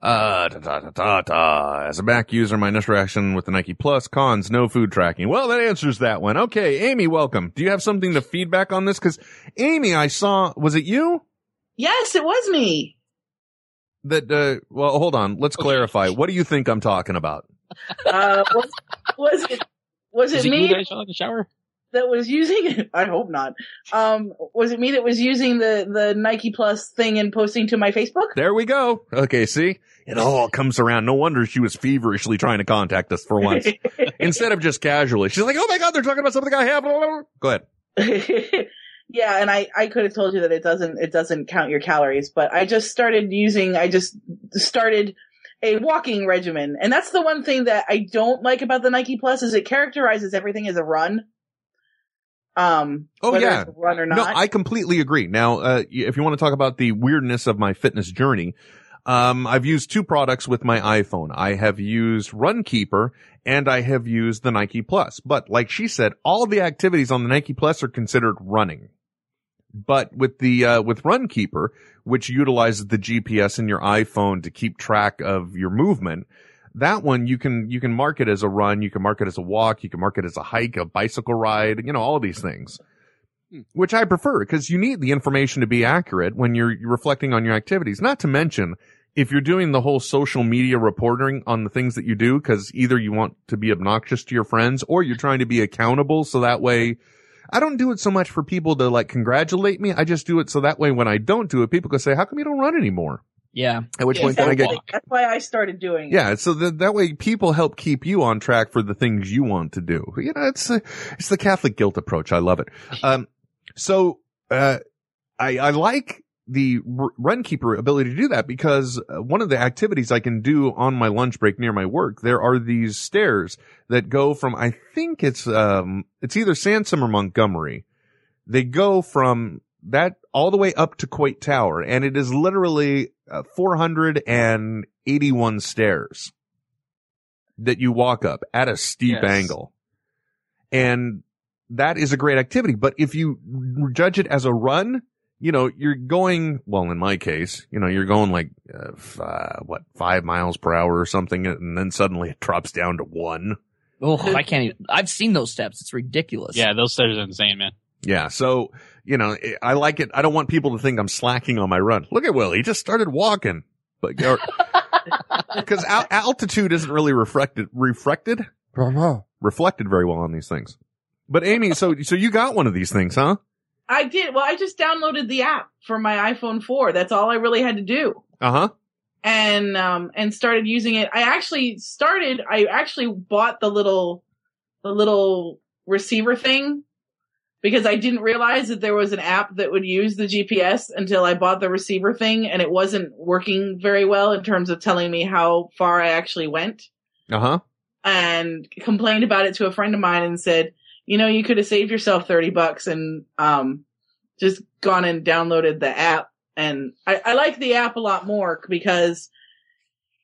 Uh, da, da, da, da, da. As a Mac user, my initial reaction with the Nike Plus cons, no food tracking. Well, that answers that one. Okay, Amy, welcome. Do you have something to feedback on this? Cause Amy, I saw, was it you? Yes, it was me. That, uh, well, hold on. Let's clarify. What do you think I'm talking about? Uh, was, was it was it Is it me you that in the shower? that was using? It? I hope not. Um, was it me that was using the the Nike Plus thing and posting to my Facebook? There we go. Okay, see? It all comes around. No wonder she was feverishly trying to contact us for once. Instead of just casually. She's like, oh my god, they're talking about something I have. Go ahead. yeah, and I I could have told you that it doesn't it doesn't count your calories, but I just started using I just started a walking regimen, and that's the one thing that I don't like about the Nike Plus is it characterizes everything as a run. Um, Oh, whether yeah. it's a run or not. No. I completely agree. Now, uh, if you want to talk about the weirdness of my fitness journey, um, I've used two products with my iPhone. I have used Runkeeper and I have used the Nike Plus. But like she said, all the activities on the Nike Plus are considered running. But with the, uh, with Runkeeper, which utilizes the GPS in your iPhone to keep track of your movement, that one you can, you can mark it as a run, you can mark it as a walk, you can mark it as a hike, a bicycle ride, you know, all of these things which I prefer because you need the information to be accurate when you're you're reflecting on your activities. Not to mention, if you're doing the whole social media reporting on the things that you do, because either you want to be obnoxious to your friends or you're trying to be accountable. So that way, I don't do it so much for people to like congratulate me. I just do it so that way when I don't do it, people can say, how come you don't run anymore? Yeah. At which Yeah, point then I get. That's why I started doing it. yeah, so that that way people help keep you on track for the things you want to do. You know, it's uh, it's the Catholic guilt approach. I love it. Um, so uh, I I like the Runkeeper ability to do that because uh, one of the activities I can do on my lunch break near my work, there are these stairs that go from I think it's um it's either Sansom or Montgomery. They go from that all the way up to Coit Tower, and it is literally uh, 481 stairs that you walk up at a steep Yes. angle. And that is a great activity. But if you judge it as a run, you know, you're going, well, in my case, you know, you're going like, uh, f- uh, what, five miles per hour or something, and then suddenly it drops down to one. Oh, I can't even. I've seen those steps. It's ridiculous. Yeah, those steps are insane, man. Yeah. So, you know, I like it. I don't want people to think I'm slacking on my run. Look at Will. He just started walking. But, because al- altitude isn't really reflected, reflected, reflected very well on these things. But Amy, so, so you got one of these things, huh? I did. Well, I just downloaded the app for my iPhone 4. That's all I really had to do. Uh huh. and um and started using it. I actually started I actually bought the little the little receiver thing because I didn't realize that there was an app that would use the GPS until I bought the receiver thing and it wasn't working very well in terms of telling me how far I actually went Uh huh. and complained about it to a friend of mine and said, you know, you could have saved yourself 30 bucks and, um, just gone and downloaded the app, and I, I like the app a lot more because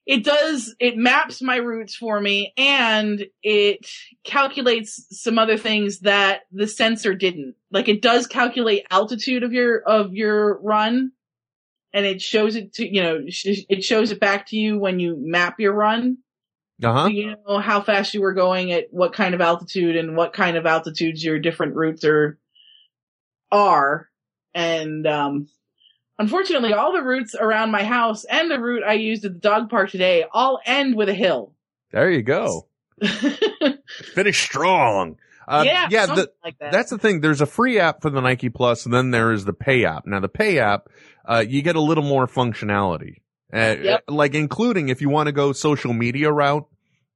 it does it maps my routes for me and it calculates some other things that the sensor didn't. Like it does calculate altitude of your of your run and it shows it to you know it shows it back to you when you map your run Uh-huh. so you know how fast you were going at what kind of altitude and what kind of altitudes your different routes are are and um unfortunately all the routes around my house and the route I used at the dog park today all end with a hill. There you go. Finish strong. Uh, yeah, yeah. The, like that. That's the thing. There's a free app for the Nike Plus, and then there is the pay app. Now, the pay app, uh, you get a little more functionality, uh, Yep. like including if you want to go social media route,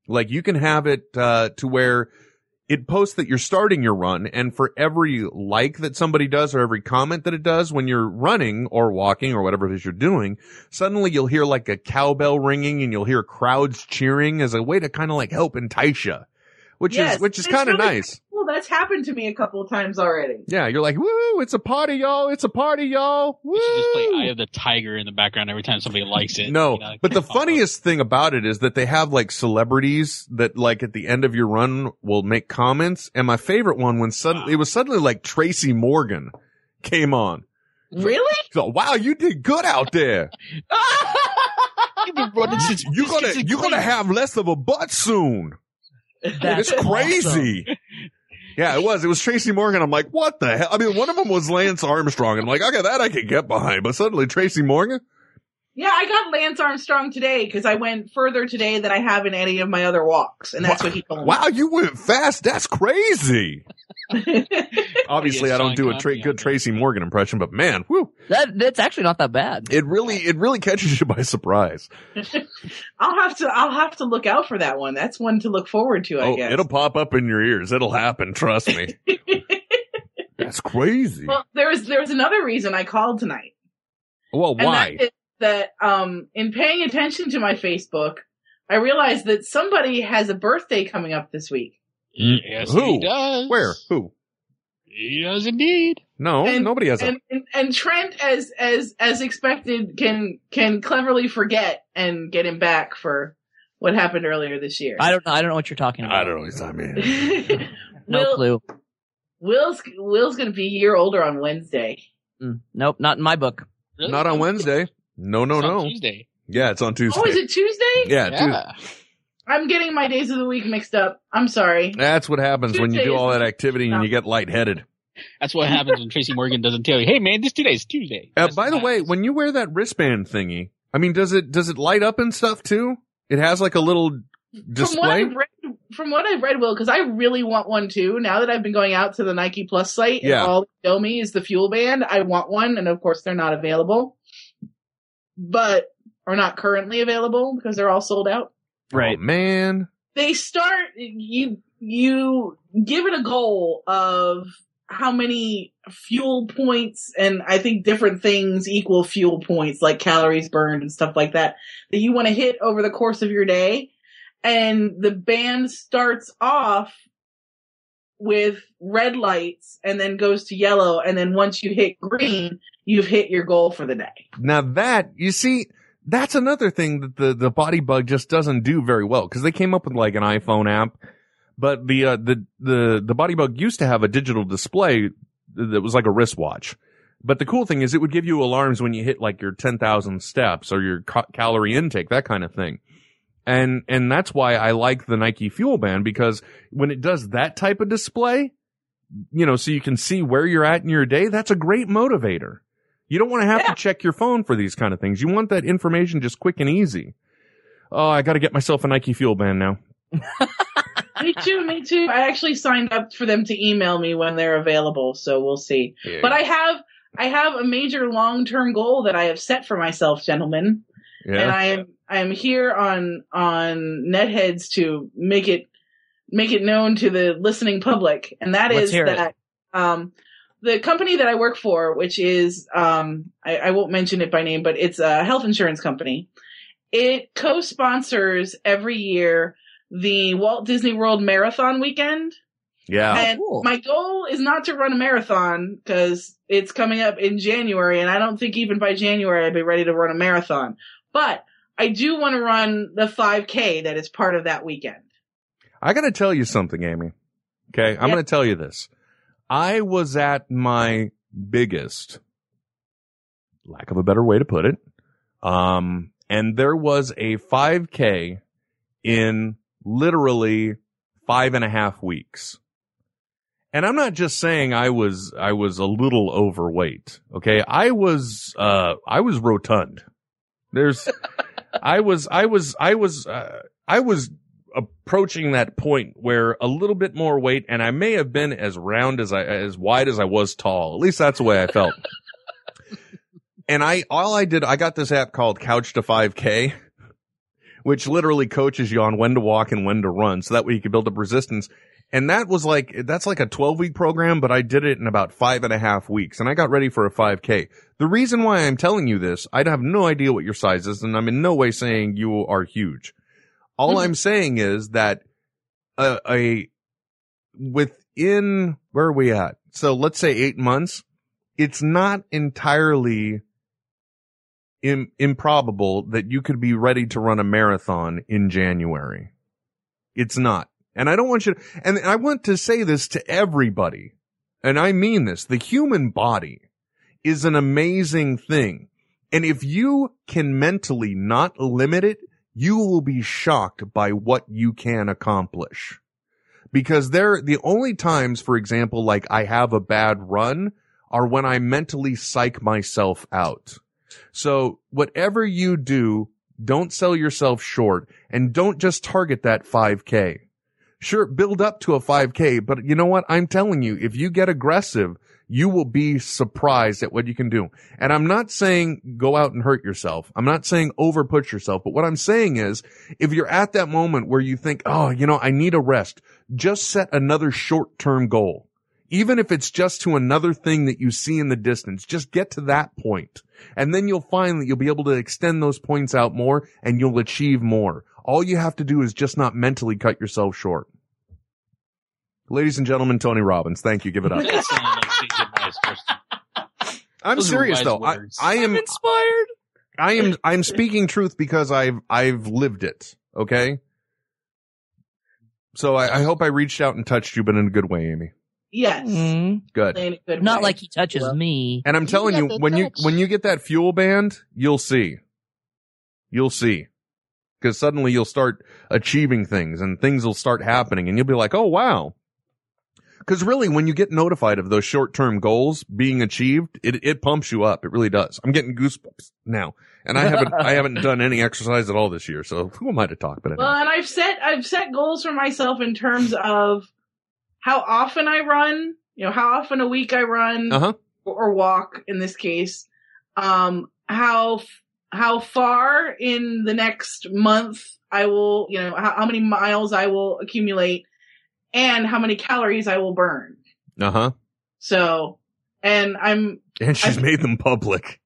like you can have it uh, to where it posts that you're starting your run, and for every like that somebody does or every comment that it does when you're running or walking or whatever it is you're doing, suddenly you'll hear like a cowbell ringing and you'll hear crowds cheering as a way to kind of like help entice you, which Yes, is which is kind of really nice. Well, that's happened to me a couple of times already. Yeah, you're like, woo, it's a party, y'all. It's a party, y'all. Woo. You should just play Eye of the Tiger in the background every time somebody likes it. No, you know, but the pop up. funniest thing about it is that they have like celebrities that like at the end of your run will make comments. And my favorite one when suddenly, it was suddenly like Tracy Morgan came on. Really? So, wow, you did good out there. You've been running since You're gonna, you're gonna have less of a butt soon. That's it's crazy. Yeah, it was. It was Tracy Morgan. I'm like, what the hell? I mean, one of them was Lance Armstrong. I'm like, okay, that I can get behind. But suddenly Tracy Morgan? Yeah, I got Lance Armstrong today because I went further today than I have in any of my other walks, and that's what he told me. Wow, you went fast. That's crazy. Obviously, I don't do a tra- good Tracy Morgan impression, but man, whew, That that's actually not that bad. it really, it really catches you by surprise. I'll have to I'll have to look out for that one. That's one to look forward to, I oh, guess. it'll pop up in your ears. It'll happen. Trust me. That's crazy. Well, there was there was another reason I called tonight. Well, And why? That is that um in paying attention to my Facebook, I realized that somebody has a birthday coming up this week. Yes, Who? he does. Where? Who? He does indeed. No, And- nobody has a. And, and and Trent as as as expected can can cleverly forget and get him back for what happened earlier this year. I don't know. I don't know what you're talking about. I don't know. He's not me. No Will- clue. Will's Will's gonna be a year older on Wednesday. Mm, nope, not in my book. Really? Not on Wednesday. No, no, It's on no. Tuesday. Yeah, it's on Tuesday. Oh, is it Tuesday? Yeah, Tuesday. I'm getting my days of the week mixed up. I'm sorry. That's what happens when you do all that activity and you get lightheaded. That's what happens when Tracy Morgan doesn't tell you, "Hey, man, this today's Tuesday." Uh, by the what way, when you wear that wristband thingy, I mean, does it does it light up and stuff too? It has like a little display. From what display. I've read, from what I've read, Will, because I really want one too. Now that I've been going out to the Nike Plus site Yeah. and all they show me is the Fuel Band, I want one, and of course they're not available, but are not currently available because they're all sold out. Oh, man. They start you you give it a goal of how many fuel points and I think different things equal fuel points like calories burned and stuff like that that you want to hit over the course of your day. And the band starts off with red lights and then goes to yellow. And then once you hit green, you've hit your goal for the day. Now that you see, that's another thing that the the BodyBugg just doesn't do very well because they came up with like an iPhone app, but the uh, the the the BodyBugg used to have a digital display that was like a wristwatch. But the cool thing is it would give you alarms when you hit like your 10,000 steps or your ca- calorie intake, that kind of thing. And, and that's why I like the Nike Fuel Band because when it does that type of display, you know, so you can see where you're at in your day, that's a great motivator. You don't want to have to check your phone for these kind of things. You want that information just quick and easy. Oh, I got to get myself a Nike Fuel Band now. me too, me too. I actually signed up for them to email me when they're available, so we'll see. Yeah. But I have I have a major long term goal that I have set for myself, gentlemen. And I am I am here on on netheads to make it make it known to the listening public, and that Let's is hear it. that um the company that I work for, which is um I, I won't mention it by name, but it's a health insurance company. It co-sponsors every year the Walt Disney World Marathon weekend. Yeah. and my goal is not to run a marathon because it's coming up in January, and I don't think even by January I'd be ready to run a marathon. But I do want to run the 5K that is part of that weekend. I got to tell you something, Amy. Okay. I'm Yep. going to tell you this. I was at my biggest, lack of a better way to put it. Um, and there was a 5K in literally five and a half weeks. And I'm not just saying I was, I was a little overweight. Okay. I was, uh, I was rotund. There's, I was, I was, I was, uh, I was approaching that point where a little bit more weight and I may have been as round as I, as wide as I was tall. At least that's the way I felt. and I, all I did, I got this app called Couch to 5K, which literally coaches you on when to walk and when to run. So that way you can build up resistance. And that was like, that's like a 12 week program, but I did it in about five and a half weeks and I got ready for a 5K. The reason why I'm telling you this, I have no idea what your size is and I'm in no way saying you are huge. All mm-hmm. I'm saying is that a, a within where are we at? So let's say eight months. It's not entirely Im- improbable that you could be ready to run a marathon in January. It's not. And I don't want you to, and I want to say this to everybody. And I mean this. The human body is an amazing thing. And if you can mentally not limit it, you will be shocked by what you can accomplish. Because there, the only times, for example, like I have a bad run are when I mentally psych myself out. So whatever you do, don't sell yourself short and don't just target that 5k. Sure, build up to a 5k, but you know what? I'm telling you, if you get aggressive, you will be surprised at what you can do. And I'm not saying go out and hurt yourself. I'm not saying overpush yourself, but what I'm saying is if you're at that moment where you think, oh, you know, I need a rest, just set another short-term goal. Even if it's just to another thing that you see in the distance, just get to that point. And then you'll find that you'll be able to extend those points out more and you'll achieve more. All you have to do is just not mentally cut yourself short. Ladies and gentlemen, Tony Robbins, thank you. Give it up. That sounded like CJ Bice first. I'm Those serious though. I, words. I am inspired. I am I'm speaking truth because I've I've lived it. Okay. So I, I hope I reached out and touched you, but in a good way, Amy. Yes. Mm-hmm. Good. In a good Not way. like he touches me. And I'm telling you, when you when you get that fuel band, you'll see. You'll see. Because suddenly you'll start achieving things and things will start happening and you'll be like, oh wow. Because really, when you get notified of those short term goals being achieved, it, it pumps you up. It really does. I'm getting goosebumps now. And I haven't, I haven't done any exercise at all this year. So who am I to talk? But anyway. Well, and I've set I've set goals for myself in terms of how often I run, you know, how often a week I run Uh huh. or walk in this case, um, how how far in the next month I will, you know, how, how many miles I will accumulate, and how many calories I will burn. Uh huh. So, and I'm And she's made them public.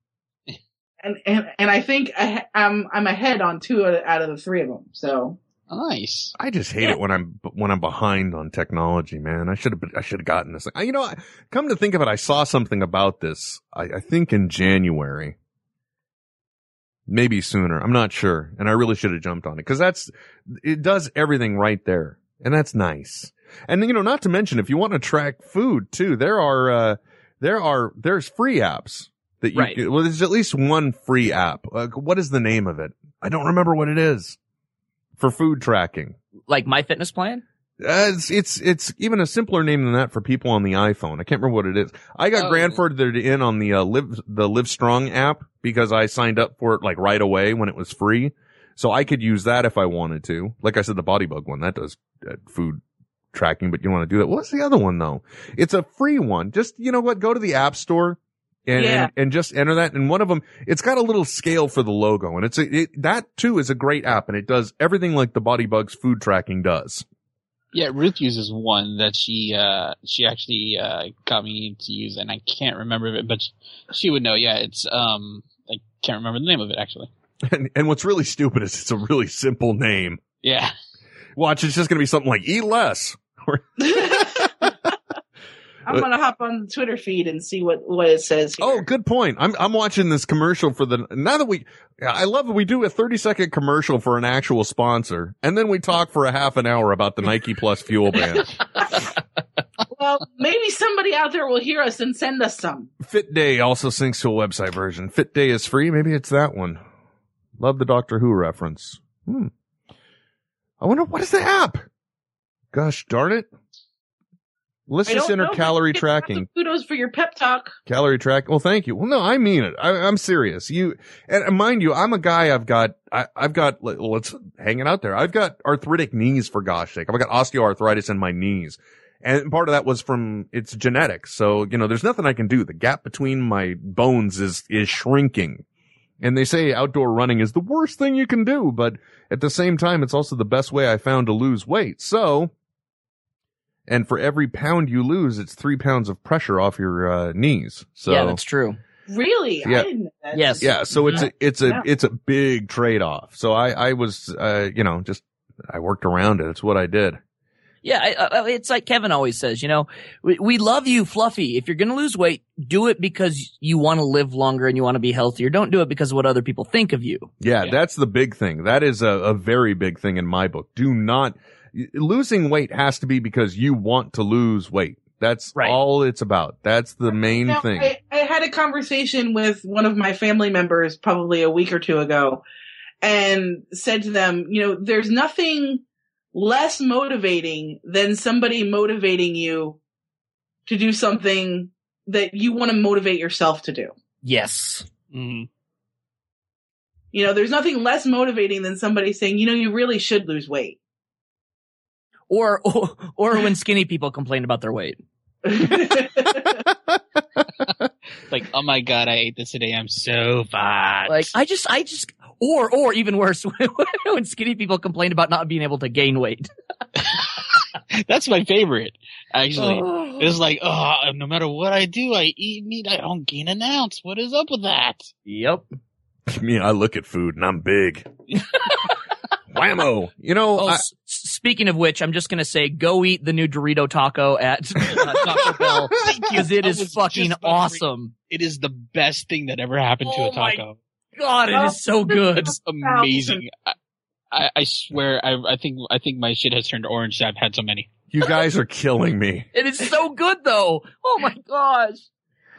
and and, and I think I, I'm I'm ahead on two out of- the three of them. So nice. I just hate it when I'm when I'm behind on technology, man. I should have I should have gotten this. I- You know, I- come to think of it, I saw something about this. I, I think in January, maybe sooner. I'm not sure, and I really should have jumped on it because that's it does everything right there, and that's nice. And you know, not to mention if you want to track food too, there are uh there are there's free apps that you Right. well, there's at least one free app. Uh, what is the name of it? I don't remember what it is for food tracking. Like MyFitnessPal? Uh, it's, it's, it's even a simpler name than that for people on the iPhone. I can't remember what it is. I got Oh. grandfathered in on the, uh, Live, the Livestrong app because I signed up for it like right away when it was free. So I could use that if I wanted to. Like I said, the BodyBugg one, that does uh, food tracking, but you want to do that. What's the other one though? It's a free one. Just, you know what? Go to the app store and, Yeah. and, and just enter that. And one of them, it's got a little scale for the logo and it's a, it, that too is a great app and it does everything like the BodyBugg's food tracking does. Yeah, Ruth uses one that she uh she actually uh got me to use, and I can't remember it, but she would know. Yeah, it's um I can't remember the name of it actually. And, and what's really stupid is it's a really simple name. Yeah, Watch, it's just going to be something like eat less. I'm gonna hop on the Twitter feed and see what what it says. Here. Oh, good point. I'm I'm watching this commercial for the now that we I love that we do a 30 second commercial for an actual sponsor and then we talk for a half an hour about the Nike Plus fuel band. well, maybe somebody out there will hear us and send us some. FitDay also syncs to a website version. FitDay is free. Maybe it's that one. Love the Doctor Who reference. Hmm. I wonder what is the app? Gosh darn it. Let's I just enter know, calorie get lots of tracking. Kudos for your pep talk. Calorie track. Well, thank you. Well, no, I mean it. I, I'm serious. You and mind you, I'm a guy. I've got. I, I've got. let- Let's hang it out there. I've got arthritic knees for gosh sake. I've got osteoarthritis in my knees, and part of that was from it's genetics. So you know, there's nothing I can do. The gap between my bones is is shrinking, and they say outdoor running is the worst thing you can do. But at the same time, it's also the best way I found to lose weight. So. And for every pound you lose, it's three pounds of pressure off your uh, knees. So yeah, that's true. Really? Yeah. I didn't know that. Yes. yeah, so it's a it's a Yeah. it's a big trade off. So I I was uh you know just I worked around it. It's what I did. Yeah, I, I, it's like Kevin always says, you know, we, we love you, Fluffy. If you're going to lose weight, do it because you want to live longer and you want to be healthier. Don't do it because of what other people think of you. Yeah, Yeah. that's the big thing. That is a, a very big thing in my book. Do not losing weight has to be because you want to lose weight. That's Right. all it's about. That's the main Now, thing. I, I had a conversation with one of my family members probably a week or two ago and said to them, you know, there's nothing less motivating than somebody motivating you to do something that you want to motivate yourself to do. Yes. hmm You know, there's nothing less motivating than somebody saying, you know, you really should lose weight. Or, or, or when skinny people complain about their weight. Like, oh my god, I ate this today. I'm so fat. Like, I just, I just, or, or even worse, when skinny people complain about not being able to gain weight. That's my favorite. Actually, Oh. it's like, oh, no matter what I do, I eat meat. I don't gain an ounce. What is up with that? Yep. Me, I look at food and I'm big. Whammo. You know, Oh, I- s- speaking of which, I'm just gonna say, go eat the new Dorito taco at uh, Taco Bell because it I is was fucking just about awesome. It is the best thing that ever happened to Oh a my taco. God, it is so good. It's amazing. I, I, I swear, I, I think, I think my shit has turned orange. I've had so many. you guys are killing me. It is so good though. Oh my gosh.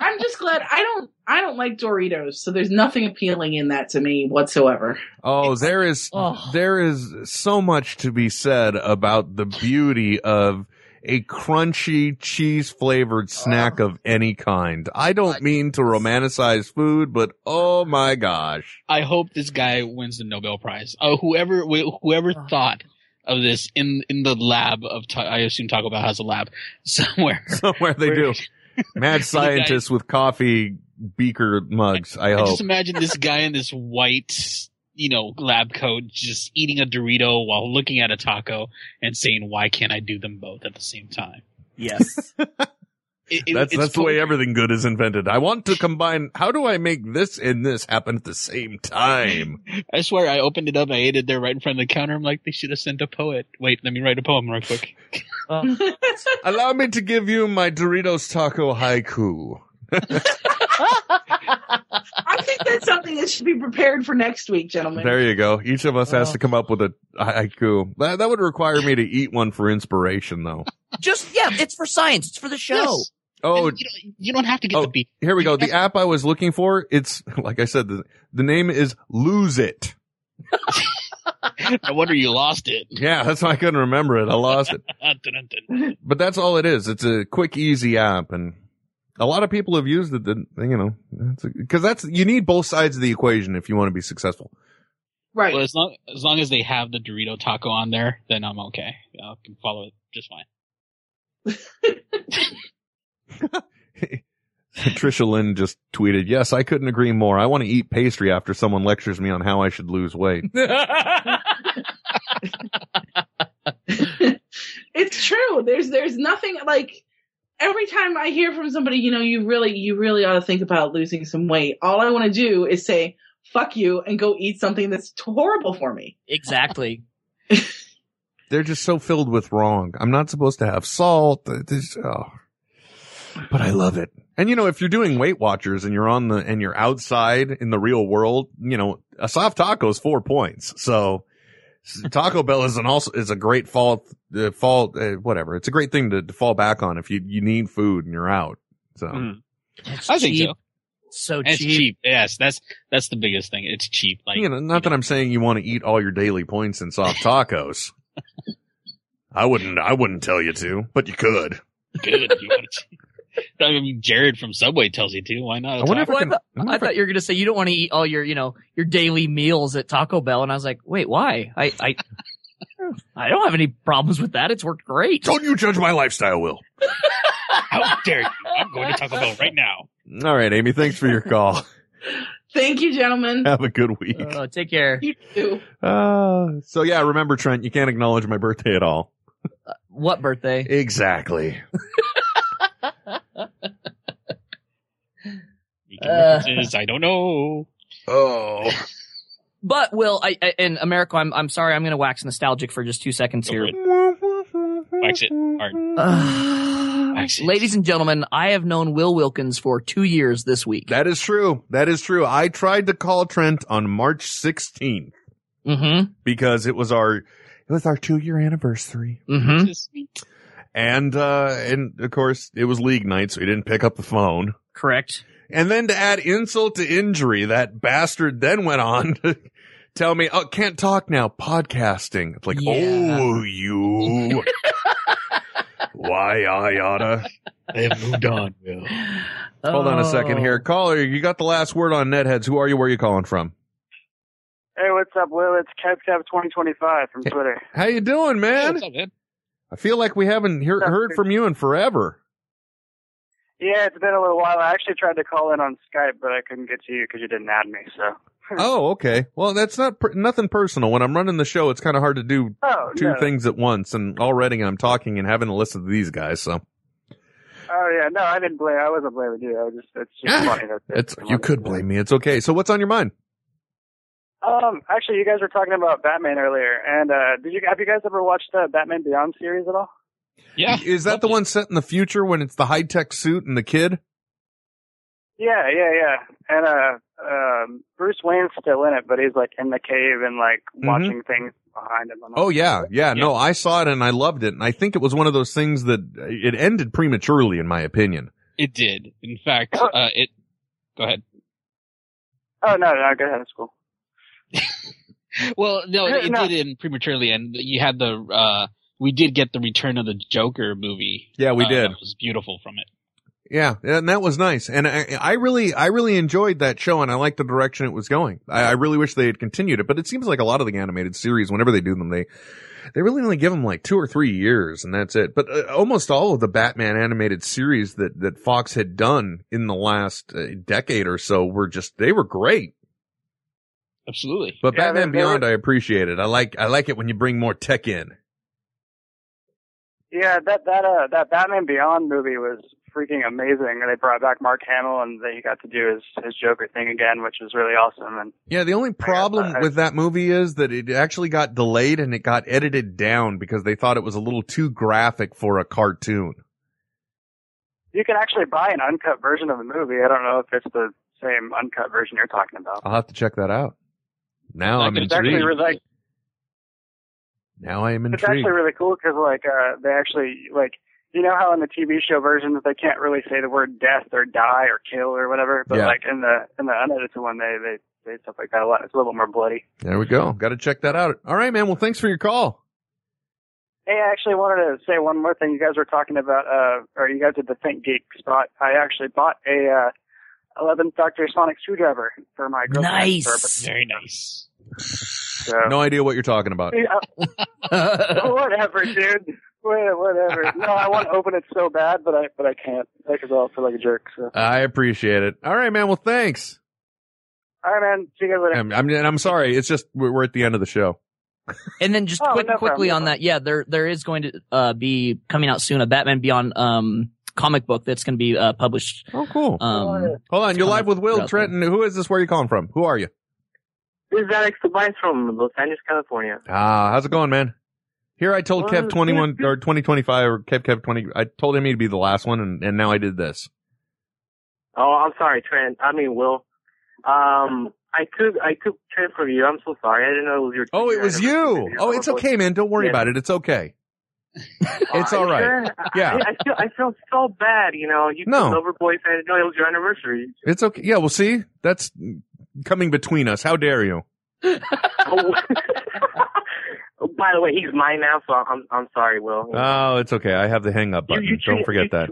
I'm just glad I don't I don't like Doritos, so there's nothing appealing in that to me whatsoever. Oh, there is Oh. there is so much to be said about the beauty of a crunchy cheese flavored uh-huh. snack of any kind. I don't mean to romanticize food, but oh my gosh. I hope this guy wins the Nobel Prize. Oh, whoever, whoever uh-huh. thought of this in in the lab of, I assume Taco Bell has a lab somewhere. Somewhere they do. Mad scientists with coffee beaker mugs, I I hope. just imagine this guy in this white, you know, lab coat just eating a Dorito while looking at a taco and saying, "Why can't I do them both at the same time?" Yes. It- it- That's that's the way everything good is invented. I want to combine how do I make this and this happen at the same time? I swear, I opened it up. I ate it there right in front of the counter. I'm like, they should have sent a poet. Wait, let me write a poem real quick. Allow me to give you my Doritos taco haiku. I think that's something that should be prepared for next week, gentlemen. There you go. Each of us has Oh. to come up with a haiku. That, that would require me to eat one for inspiration, though. just yeah, it's for science. It's for the show. Yes. Oh, you, don't, you don't have to get Oh. the beat. here we go. The app I was looking for, it's, like I said, the, the name is Lose It. I wonder you lost it. Yeah, that's why I couldn't remember it. I lost it. But that's all it is. It's a quick, easy app, and a lot of people have used it. That you know, because that's you need both sides of the equation if you want to be successful. Right. Well, as long as long as they have the Dorito taco on there, then I'm okay. I can follow it just fine. Trisha Lynn just tweeted, "Yes, I couldn't agree more. I want to eat pastry after someone lectures me on how I should lose weight." it's true. There's there's nothing like every time I hear from somebody, you know, you really you really ought to think about losing some weight. All I want to do is say fuck you and go eat something that's horrible for me. Exactly. They're just so filled with wrong. I'm not supposed to have salt. This- oh. but I love it. And you know, if you're doing Weight Watchers and you're on the and you're outside in the real world, you know, a soft taco is four points. So Taco Bell is an also is a great fall uh, fall uh, whatever. It's a great thing to, to fall back on if you you need food and you're out. So. It's I think cheap. so. So It's cheap. cheap. Yes, that's that's the biggest thing. It's cheap. Like you know, not that I'm saying you want to eat all your daily points in soft tacos. I wouldn't. I wouldn't tell you to, but you could. good. you want to. I mean, Jared from Subway tells you to. Why not? I wonder if Well, I I, can. thought, I wonder I I- thought you were gonna say you don't want to eat all your, you know, your daily meals at Taco Bell, and I was like, wait, why? I, I, I don't have any problems with that. It's worked great. Don't you judge my lifestyle, Will? How dare you? I'm going to Taco Bell right now. All right, Amy. Thanks for your call. Thank you, gentlemen. Have a good week. Uh, take care. You too. Uh, so yeah, remember Trent, you can't acknowledge my birthday at all. What birthday? Exactly. Making Uh. References, I don't know. Oh. But Will, I, I in Americo, I'm I'm sorry, I'm gonna wax nostalgic for just two seconds Go here. Wax it hard. Uh, Wax it. ladies and gentlemen, I have known Will Wilkins for two years this week. That is true. That is true. I tried to call Trent on March 16th Mm-hmm. because it was our, it was our two year anniversary. Mm-hmm. And, uh, and of course it was league night, so he didn't pick up the phone. Correct. And then to add insult to injury, that bastard then went on to tell me, oh, can't talk now, podcasting. It's like, Yeah. oh, you. Why I oughta. They have moved on, Will. Hold on a second Oh. here. Caller, you got the last word on Netheads. Who are you? Where are you calling from? Hey, what's up, Will? It's KevKev2025 from Twitter. How you doing, Hey, man? what's up, man? I feel like we haven't hear, heard from you in forever. Yeah, it's been a little while. I actually tried to call in on Skype, but I couldn't get to you because you didn't add me. So. Oh, okay. Well, that's not per- nothing personal. When I'm running the show, it's kind of hard to do Oh two no. things at once. And already I'm talking and having to listen to these guys. So Oh yeah, no, I didn't blame. I wasn't blaming you. I was just. It's just funny. That it's you could blame me. It's okay. So what's on your mind? Um, actually, you guys were talking about Batman earlier, and uh, did you have you guys ever watched the Batman Beyond series at all? Yeah. Is that the one set in the future when it's the high tech suit and the kid? Yeah, yeah, yeah. And uh, um, Bruce Wayne's still in it, but he's like in the cave and like Mhm. watching things behind him. Oh yeah, yeah. No, I saw it and I loved it. And I think it was one of those things that it ended prematurely, in my opinion. It did. In fact, uh, it. Go ahead. Oh no, no, go ahead. It's cool. Well, no, it No. did end prematurely, and you had the. uh We did get the Return of the Joker movie. Yeah, we Uh, did. It was beautiful from it. Yeah, and that was nice. And I, I really, I really enjoyed that show, and I liked the direction it was going. I, I really wish they had continued it, but it seems like a lot of the animated series, whenever they do them, they they really only give them like two or three years, and that's it. But uh, almost all of the Batman animated series that that Fox had done in the last uh, decade or so were just they were great. Absolutely. But Yeah, Batman they- they Beyond, I appreciate it. I like I like it when you bring more tech in. Yeah, that that uh that Batman Beyond movie was freaking amazing. They brought back Mark Hamill, and they got to do his his Joker thing again, which was really awesome. And Yeah, the only problem I- with that movie is that it actually got delayed and it got edited down because they thought it was a little too graphic for a cartoon. you can actually buy an uncut version of the movie. I don't know if it's the same uncut version you're talking about. I'll have to check that out. Now I'm It's actually intrigued. really, like Now I am intrigued. it's actually really cool because like uh they actually like you know how in the TV show versions they can't really say the word death or die or kill or whatever, but Yeah. like in the in the unedited one they they say stuff like that a lot. It's a little more bloody. There we go. Got to check that out. All right, man. Well, thanks for your call. Hey, I actually wanted to say one more thing. You guys were talking about, uh, or you guys did the Think Geek spot. I actually bought a uh, 11th Doctor Sonic screwdriver for my girlfriend. Nice. Very nice. So, No idea what you're talking about. Yeah, whatever, dude. Wha- Whatever. No, I want to open it so bad, but I but I can't because I'll feel like a jerk. So, I appreciate it. All right, man. Well, thanks. all right, man. See you guys later. I'm, I'm, and I'm sorry. It's just we're, we're at the end of the show. And then just Oh, quick, no quickly problem, on that, yeah, there there is going to uh, be coming out soon a Batman Beyond um, comic book that's going to be uh, published. Oh, cool. Um, Hold on. You're live with Will Trenton. Who is this? Where are you calling from? Who are you? This is Alex Tobias from Los Angeles, California. Ah, how's it going, man? Here I told Well, Kev 21 or 2025 or Kev Kev 20. I told him he'd be the last one and, and now I did this. Oh, I'm sorry, Trent. I mean, Will. Um, I took I took Trent from you. I'm so sorry. I didn't know it was your. Oh, it was you. Oh, it's okay, man. Don't worry Yeah. about it. It's okay. It's all right. sure? Yeah. I, I feel I feel so bad. You know, you No. no. Loverboy fan. No, it was your anniversary. It's okay. Yeah, well, see, that's coming between us. How dare you? By the way, he's mine now, so I'm I'm sorry, Will. Oh, it's okay. I have the hang up button. you Don't treat- forget you that.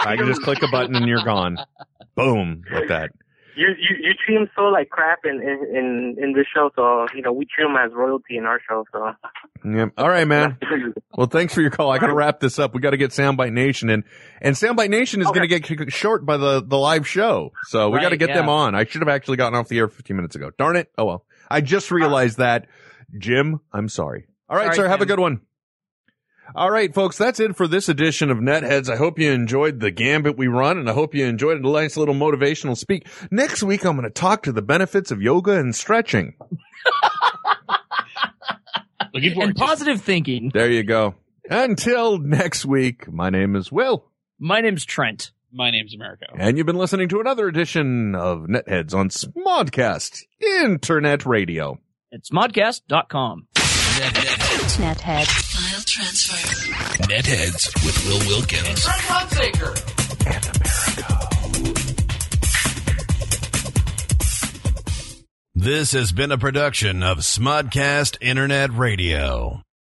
I can just click a button and you're gone. Boom. Like that. You you you treat him so like crap in in in, in this show, so you know we treat him as royalty in our show. So Yep. All right, man. Well, thanks for your call. I got to wrap this up. We got to get Soundbite Nation in, and Soundbite Nation is going to get short by the the live show, so we got to Right, get them on. I should have actually gotten off the air 15 minutes ago. Darn it! Oh well. I just realized that. Jim, I'm sorry. All right, Sorry, sir. Have a good one. All right, folks, that's it for this edition of Netheads. I hope you enjoyed the gambit we run, and I hope you enjoyed a nice little motivational speak. Next week, I'm going to talk to the benefits of yoga and stretching. Looking forward And positive thinking. There you go. Until next week, my name is Will. My name's Trent. My name's Americo. And you've been listening to another edition of Netheads on Smodcast Internet Radio. It's modcast.com. Nethead. File transfer. Netheads with Will Wilkins. This has been a production of Smodcast Internet Radio.